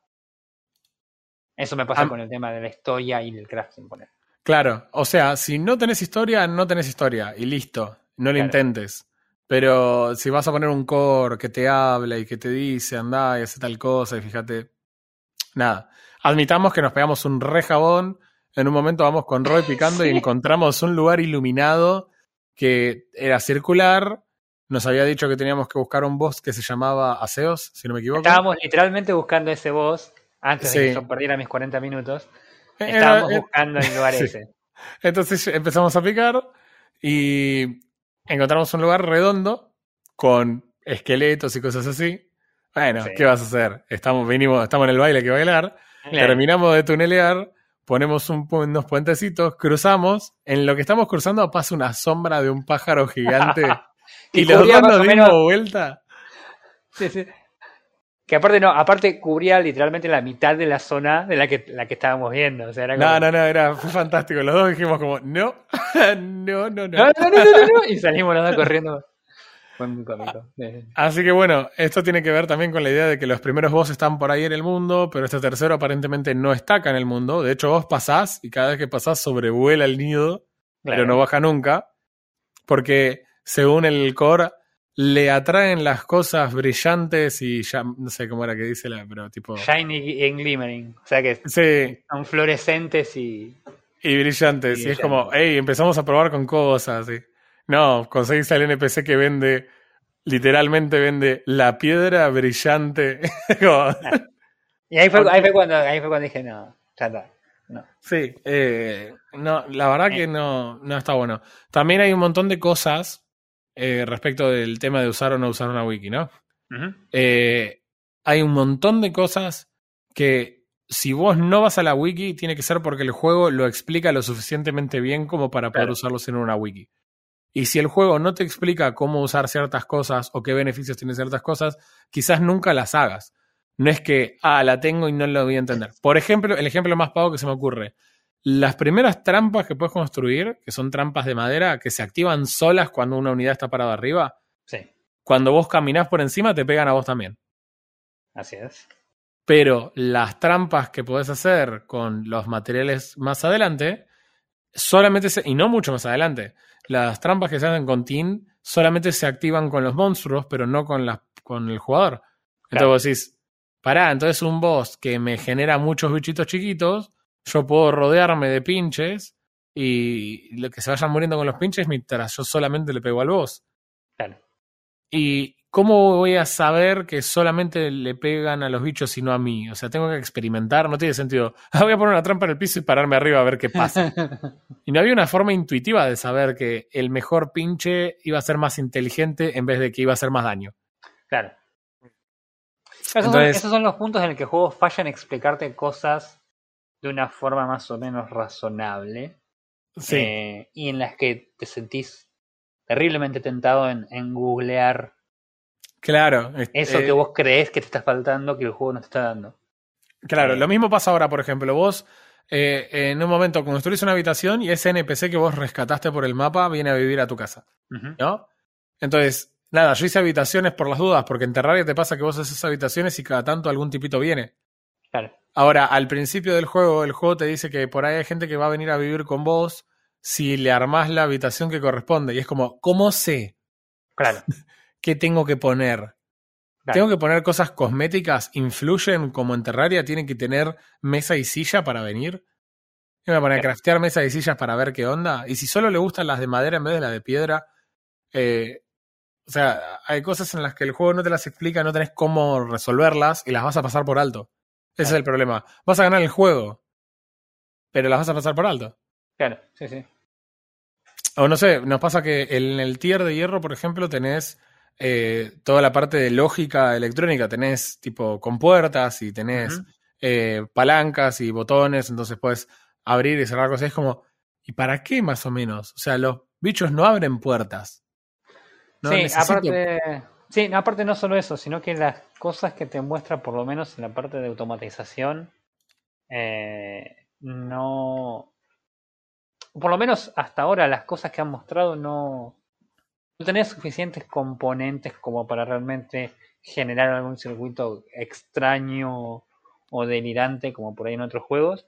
Eso me pasa Am- con el tema de la historia y del crafting, poner. Claro, o sea, si no tenés historia, no tenés historia y listo, no lo Claro. intentes. Pero si vas a poner un core que te habla y que te dice, anda y hace tal cosa y fíjate, nada. Admitamos que nos pegamos un re jabón En un momento vamos con Roy picando y encontramos un lugar iluminado que era circular. Nos había dicho que teníamos que buscar un boss que se llamaba Aseos, si no me equivoco. Estábamos literalmente buscando ese boss antes de que yo perdiera mis 40 minutos. Estábamos buscando el lugar sí. ese. Entonces empezamos a picar y encontramos un lugar redondo con esqueletos y cosas así. Bueno, Sí. ¿qué vas a hacer? Estamos, vinimos, estamos en el baile que bailar. Claro. Terminamos de tunelear, ponemos un unos puentecitos, cruzamos. En lo que estamos cruzando pasa una sombra de un pájaro gigante. y Y los dos nos dimos menos- vuelta. Sí, sí. Que aparte no, aparte cubría literalmente la mitad de la zona de la que, la que estábamos viendo. O sea, era como, No, no, no, era, fue fantástico. Los dos dijimos como, no, no, no, no. no, no, no, no, no, no, Y salimos los dos corriendo. Fue muy cómico. Sí, sí. Así que bueno, esto tiene que ver también con la idea de que los primeros boss están por ahí en el mundo, pero este tercero aparentemente no está acá en el mundo. De hecho, vos pasás y cada vez que pasás sobrevuela el nido, pero no baja nunca. Porque según el core, le atraen las cosas brillantes y ya no sé cómo era que dice la, pero tipo. Shiny and glimmering. O sea que Sí, son fluorescentes y. y brillantes. Y Y, es como, hey, empezamos a probar con cosas. y- No, conseguís al NPC que vende, literalmente vende la piedra brillante. Como- Y ahí fue, ahí fue cuando, ahí fue cuando dije, no, ya está. No. Sí, eh, no, la verdad que no, no está bueno. También hay un montón de cosas eh, respecto del tema de usar o no usar una wiki, ¿no? Eh, hay un montón de cosas que si vos no vas a la wiki, tiene que ser porque el juego lo explica lo suficientemente bien como para poder Claro. usarlos en una wiki. Y si el juego no te explica cómo usar ciertas cosas o qué beneficios tienen ciertas cosas, quizás nunca las hagas. No es que, ah, la tengo y no lo voy a entender. Por ejemplo, el ejemplo más pago que se me ocurre. Las primeras trampas que puedes construir, que son trampas de madera, que se activan solas cuando una unidad está parada arriba, Sí, cuando vos caminás por encima te pegan a vos también. así es. Pero las trampas que podés hacer con los materiales más adelante, solamente se, y no mucho más adelante, las trampas que se hacen con Tin solamente se activan con los monstruos, pero no con, las con el jugador. Entonces Claro. vos decís, pará, entonces un boss que me genera muchos bichitos chiquitos, yo puedo rodearme de pinches y lo que se vayan muriendo con los pinches mientras yo solamente le pego al boss. Claro. ¿Y cómo voy a saber que solamente le pegan a los bichos y no a mí? O sea, tengo que experimentar, no tiene sentido. Ah, voy a poner una trampa en el piso y pararme arriba a ver qué pasa. y no había una forma intuitiva de saber que el mejor pinche iba a ser más inteligente en vez de que iba a hacer más daño. Claro. Esos, son, Entonces- esos son los puntos en el que el juego falla en explicarte cosas de una forma más o menos razonable. Sí, eh, y en las que te sentís terriblemente tentado en, en googlear claro. es- eso eh, que vos crees que te está faltando que el juego no te está dando. Claro, eh, lo mismo pasa ahora, por ejemplo, vos eh, en un momento construís una habitación y ese NPC que vos rescataste por el mapa viene a vivir a tu casa. ¿no? Entonces, nada, yo hice habitaciones por las dudas, porque en Terraria te pasa que vos haces habitaciones y cada tanto algún tipito viene. Claro. Ahora, al principio del juego, el juego te dice que por ahí hay gente que va a venir a vivir con vos si le armás la habitación que corresponde. Y es como, ¿cómo sé Claro. qué tengo que poner? claro. ¿Tengo que poner cosas cosméticas? ¿Influyen como en Terraria? ¿Tienen que tener mesa y silla para venir? ¿Me voy a poner a craftear mesas y sillas para ver qué onda? Y si solo le gustan las de madera en vez de las de piedra, eh, o sea, hay cosas en las que el juego no te las explica, no tenés cómo resolverlas y las vas a pasar por alto. Ese es el problema. Vas a ganar el juego, pero las vas a pasar por alto. Claro, sí, sí. O no sé, nos pasa que en el tier de hierro, por ejemplo, tenés eh, toda la parte de lógica electrónica. Tenés tipo compuertas y tenés eh, palancas y botones, entonces puedes abrir y cerrar cosas. Es como, ¿y para qué más o menos? O sea, los bichos no abren puertas. No sí, necesito- aparte, sí, no, aparte no solo eso, sino que las cosas que te muestra, por lo menos en la parte de automatización, eh, no. Por lo menos hasta ahora, las cosas que han mostrado no. No tenés suficientes componentes como para realmente generar algún circuito extraño o delirante como por ahí en otros juegos.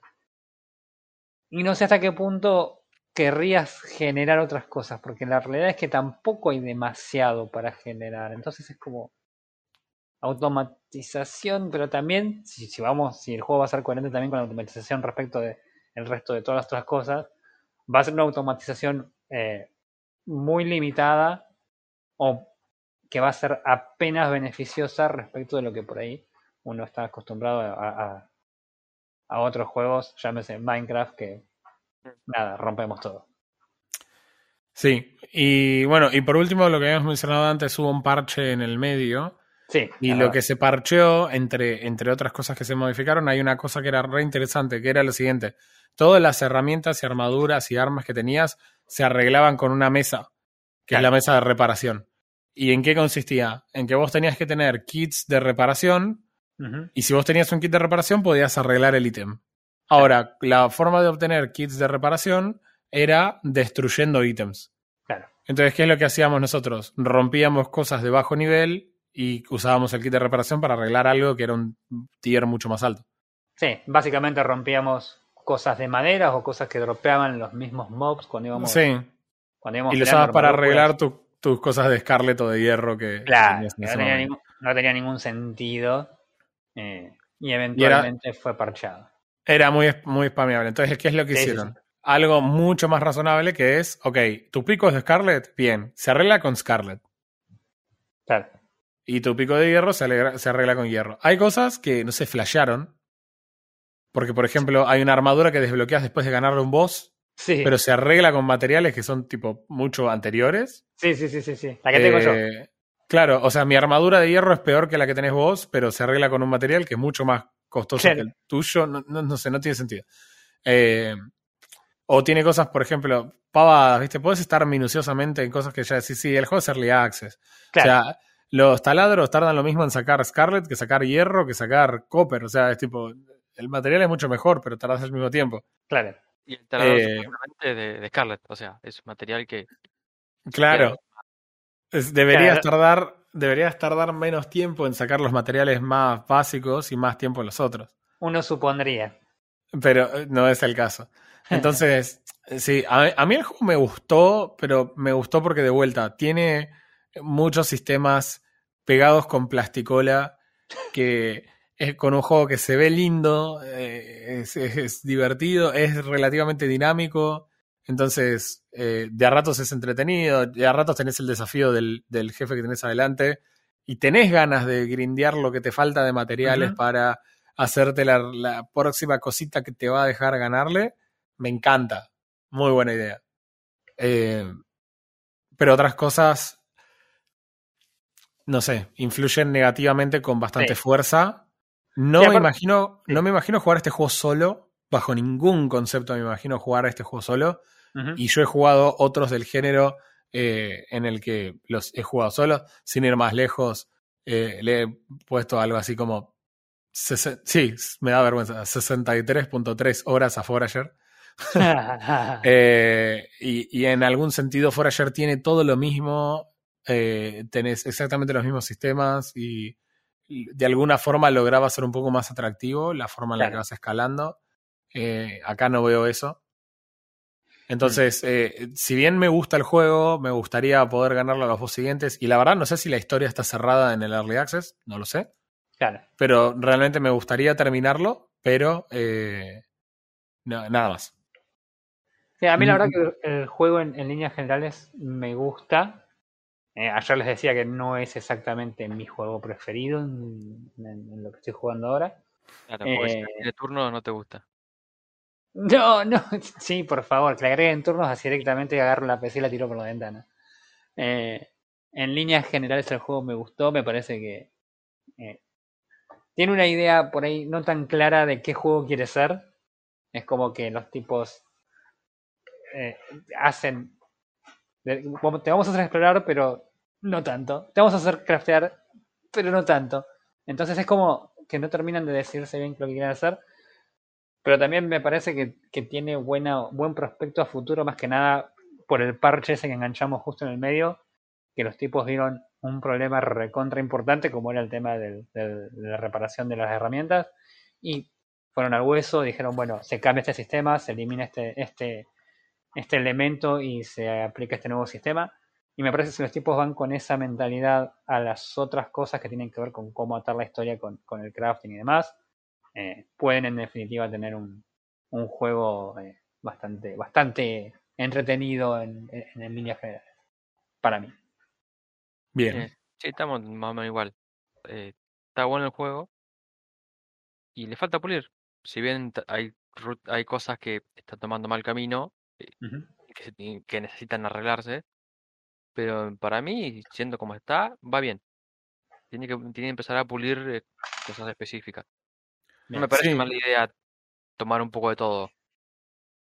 Y no sé hasta qué punto querrías generar otras cosas, porque la realidad es que tampoco hay demasiado para generar. Entonces es como automatización, pero también, si, vamos, si el juego va a ser coherente también con la automatización respecto de el resto de todas las otras cosas, va a ser una automatización eh, muy limitada o que va a ser apenas beneficiosa respecto de lo que por ahí uno está acostumbrado a, a, otros juegos, llámese Minecraft, que nada, rompemos todo. Sí, y bueno, y por último, lo que habíamos mencionado antes, hubo un parche en el medio. Sí. Y lo que se parcheó, entre, entre otras cosas que se modificaron, hay una cosa que era re interesante, que era lo siguiente. Todas las herramientas y armaduras y armas que tenías se arreglaban con una mesa, que es la mesa de reparación. ¿Y en qué consistía? En que vos tenías que tener kits de reparación y si vos tenías un kit de reparación podías arreglar el ítem. Ahora, la forma de obtener kits de reparación era destruyendo ítems. Claro. Entonces, ¿qué es lo que hacíamos nosotros? Rompíamos cosas de bajo nivel y usábamos el kit de reparación para arreglar algo que era un tier mucho más alto. Sí, básicamente rompíamos cosas de madera o cosas que dropeaban los mismos mobs cuando íbamos. Sí. Cuando y lo usabas para arreglar tus cosas de Scarlet o de hierro que. Claro, no tenía, ningún, no tenía, ningún, sentido. Eh, y eventualmente fue parchado. Era muy, muy spameable. Entonces, ¿qué es lo que hicieron? Algo mucho más razonable que es, ok, tu pico es de Scarlet, bien, se arregla con Scarlet. Claro. Y tu pico de hierro se, arregla con hierro. Hay cosas que no se flasharon. Porque, por ejemplo, hay una armadura que desbloqueas después de ganarle un boss. Sí. Pero se arregla con materiales que son tipo mucho anteriores. Sí, sí, sí, sí, sí. La que tengo yo. Eh, Claro, o sea, mi armadura de hierro es peor que la que tenés vos, pero se arregla con un material que es mucho más costoso que el tuyo. No, no, sé, no tiene sentido. Eh, o tiene cosas, por ejemplo, pavadas, ¿viste? Puedes estar minuciosamente en cosas que ya decís, sí, el juego es early access. O sea, los taladros tardan lo mismo en sacar Scarlet que sacar hierro, que sacar copper. O sea, es tipo, el material es mucho mejor, pero tardas al mismo tiempo. Claro. Y el es eh, de, de, Scarlet, o sea, es material que. Claro deberías, tardar, deberías tardar menos tiempo en sacar los materiales más básicos y más tiempo en los otros. Uno supondría. Pero eh, no es el caso. Entonces, sí, a, mí el juego me gustó, pero me gustó porque de vuelta tiene muchos sistemas pegados con plasticola que es con un juego que se ve lindo, eh, es, divertido, es relativamente dinámico. Entonces, eh, de a ratos es entretenido, de a ratos tenés el desafío del, jefe que tenés adelante y tenés ganas de grindear lo que te falta de materiales para hacerte la, próxima cosita que te va a dejar ganarle. Me encanta. Muy buena idea. Eh, pero otras cosas, no sé, influyen negativamente con bastante fuerza. No me, imagino, no me imagino jugar este juego solo. Bajo ningún concepto me imagino jugar este juego solo. Y yo he jugado otros del género eh, en el que los he jugado solo, sin ir más lejos. Eh, le he puesto algo así como. Sí, me da vergüenza. 63.3 horas a Forager. Eh, y, en algún sentido, Forager tiene todo lo mismo. tenés exactamente los mismos sistemas y, de alguna forma lograba ser un poco más atractivo la forma en la que vas escalando. acá no veo eso. Entonces, eh, si bien me gusta el juego, me gustaría poder ganarlo a los dos siguientes. Y la verdad, no sé si la historia está cerrada en el Early Access, no lo sé. Claro. Pero realmente me gustaría terminarlo, pero eh, nada más. a mí la verdad mm. que el juego en, líneas generales me gusta. Eh, ayer les decía que no es exactamente mi juego preferido en, lo que estoy jugando ahora. Claro, porque de turno no te gusta. No, no, sí, por favor, que le agreguen turnos así directamente agarro la PC y la tiro por la ventana. Eh, en líneas generales el juego me gustó, me parece que eh, tiene una idea por ahí no tan clara de qué juego quiere ser. Es como que los tipos eh, hacen... Te vamos a hacer explorar, pero no tanto. Te vamos a hacer craftear, pero no tanto. Entonces es como que no terminan de decirse bien lo que quieren hacer pero también me parece que, tiene buena, buen prospecto a futuro, más que nada por el parche ese que enganchamos justo en el medio, que los tipos vieron un problema recontra importante, como era el tema de la reparación de las herramientas, y fueron al hueso, dijeron, bueno, se cambia este sistema, se elimina este, este, este elemento y se aplica este nuevo sistema. Y me parece que si los tipos van con esa mentalidad a las otras cosas que tienen que ver con cómo atar la historia con, con el crafting y demás, eh, pueden en definitiva tener un, un juego eh, bastante, bastante entretenido en, en, en líneas generales. Para mí. Bien. Eh, sí, estamos más o menos igual. Eh, está bueno el juego y le falta pulir. Si bien hay, hay cosas que están tomando mal camino Que, se ti- que necesitan arreglarse, pero para mí, siendo como está, va bien. Tiene que, tiene que empezar a pulir eh, cosas específicas. No me parece Sí. mala idea tomar un poco de todo,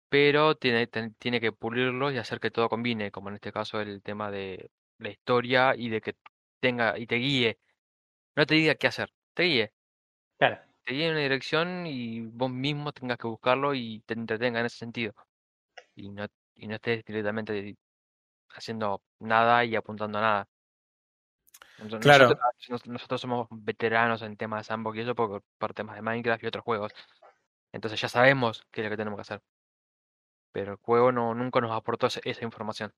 pero tiene, ten- tiene que pulirlo y hacer que todo combine, como en este caso el tema de la historia y de que tenga y te guíe. No te diga qué hacer, te guíe. Claro. Te guíe en una dirección y vos mismo tengas que buscarlo y te entretenga en ese sentido. Y no, y no estés directamente haciendo nada y apuntando a nada. Nosotros- Claro. Nosotros, nos- nosotros somos veteranos en temas de sandbox y eso por, por temas de Minecraft y otros juegos. Entonces ya sabemos qué es lo que tenemos que hacer. Pero el juego no, nunca nos aportó esa información.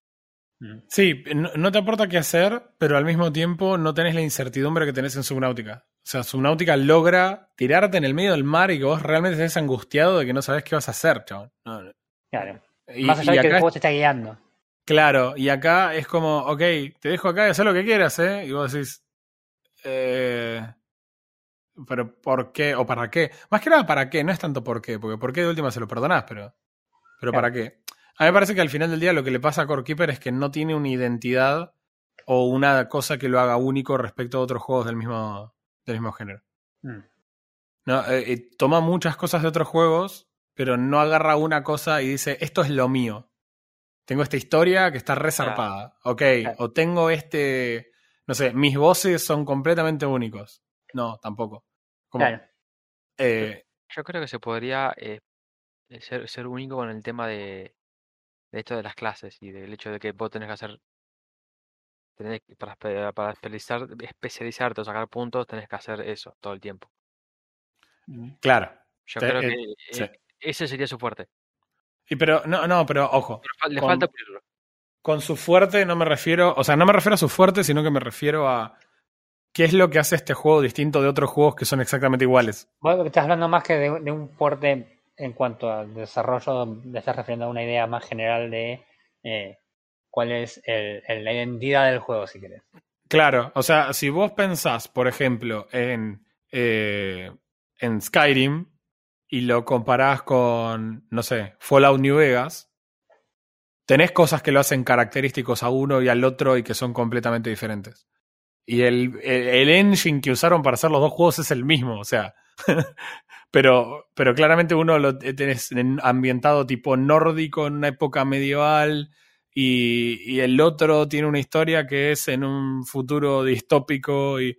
Ujú. Sí, no, no te aporta qué hacer, pero al mismo tiempo no tenés la incertidumbre que tenés en Subnautica. O sea, Subnautica logra tirarte en el medio del mar y que vos realmente estés angustiado de que no sabés qué vas a hacer, no. Claro. Y, Más allá de que el juego te está guiando. claro, y acá es como, ok, te dejo acá y haz lo que quieras, ¿eh? Y vos decís, eh, pero ¿por qué? ¿O para qué? Más que nada, ¿para qué? No es tanto por qué, porque por qué de última se lo perdonás, pero, pero Claro. ¿para qué? A mí me parece que al final del día lo que le pasa a Core Keeper es que no tiene una identidad o una cosa que lo haga único respecto a otros juegos del mismo, del mismo género. Mm. No, eh, eh, toma muchas cosas de otros juegos, pero no agarra una cosa y dice, esto es lo mío. Tengo esta historia que está resarpada. Ok, Claro. o tengo este, no sé, mis voces son completamente únicos. No, tampoco. Como, Claro. eh, Yo creo que se podría eh, eh, ser, ser único con el tema de, de esto de las clases y del hecho de que vos tenés que hacer, tenés para, para especializar, especializarte o sacar puntos, tenés que hacer eso todo el tiempo. claro. Yo Te- creo eh, que sí. Ese sería su fuerte. Y pero, no, no, pero ojo, Pero le Con- falta pulirlo. con su fuerte no me refiero, o sea, no me refiero a su fuerte, sino que me refiero a qué es lo que hace este juego distinto de otros juegos que son exactamente iguales. Vos estás hablando más que de, de un fuerte en cuanto al desarrollo, le estás refiriendo a una idea más general de eh, cuál es el- el- la identidad del juego, si querés. Claro, o sea, si vos pensás, por ejemplo, en, eh, en Skyrim y lo comparás con, no sé, Fallout New Vegas, tenés cosas que lo hacen característicos a uno y al otro y que son completamente diferentes. Y el, el, el engine que usaron para hacer los dos juegos es el mismo, o sea. pero, pero claramente uno lo tenés en- ambientado tipo nórdico en una época medieval y, y el otro tiene una historia que es en un futuro distópico y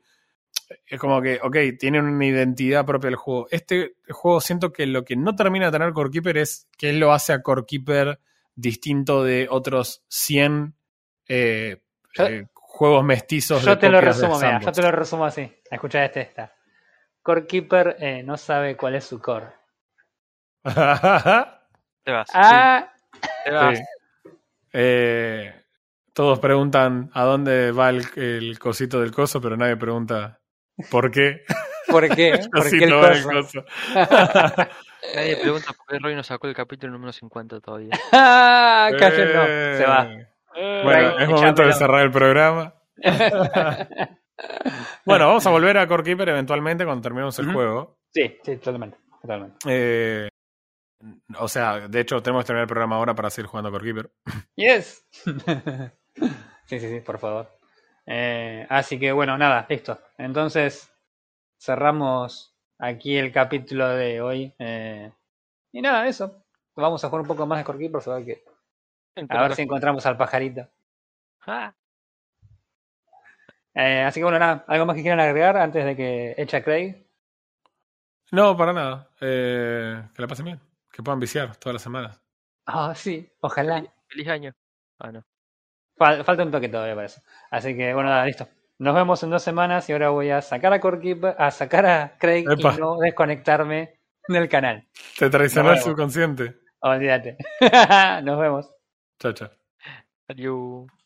es como que, ok, tiene una identidad propia del juego. Este juego siento que lo que no termina de tener Core Keeper es que él lo hace a Core Keeper distinto de otros 100 eh, Yo- eh, juegos mestizos. Yo de te lo resumo, mira, yo te lo resumo así. Escucha este esta. Core Keeper eh, no sabe cuál es su core. Te vas. sí, Ah, te vas. Sí. Eh, todos preguntan a dónde va el, el cosito del coso, pero nadie pregunta por qué. ¿por qué? ¿Por qué el coso? coso. Nadie pregunta por qué Roy no sacó el capítulo número 50 todavía. Ah, cállenlo. Se va. Eh, Bueno, es momento de cerrar el programa. bueno, vamos a volver a Core Keeper eventualmente cuando terminemos el juego. Sí, sí, totalmente. totalmente. Eh, o sea, de hecho, tenemos que terminar el programa ahora para seguir jugando a Core Keeper. Yes. sí, sí, sí, por favor. Eh, así que bueno, nada, listo. Entonces cerramos aquí el capítulo de hoy. eh, y nada, eso. Vamos a jugar un poco más de a ver, que, a ver si encontramos al pajarito. Ah, Eh, así que bueno, nada, ¿algo más que quieran agregar antes de que eche a Craig? No, para nada. Eh, que la pasen bien. Que puedan viciar todas las semanas. Ah, sí, ojalá. feliz, feliz año. Ah, no. Fal- falta un toque todavía para eso. Así que bueno, nada, listo. Nos vemos en dos semanas y ahora voy a sacar a Keeper, a sacar a Craig Epa. y no desconectarme del canal. Te traicionó el subconsciente. Olvídate. Nos vemos. Chao, chao. Adiós.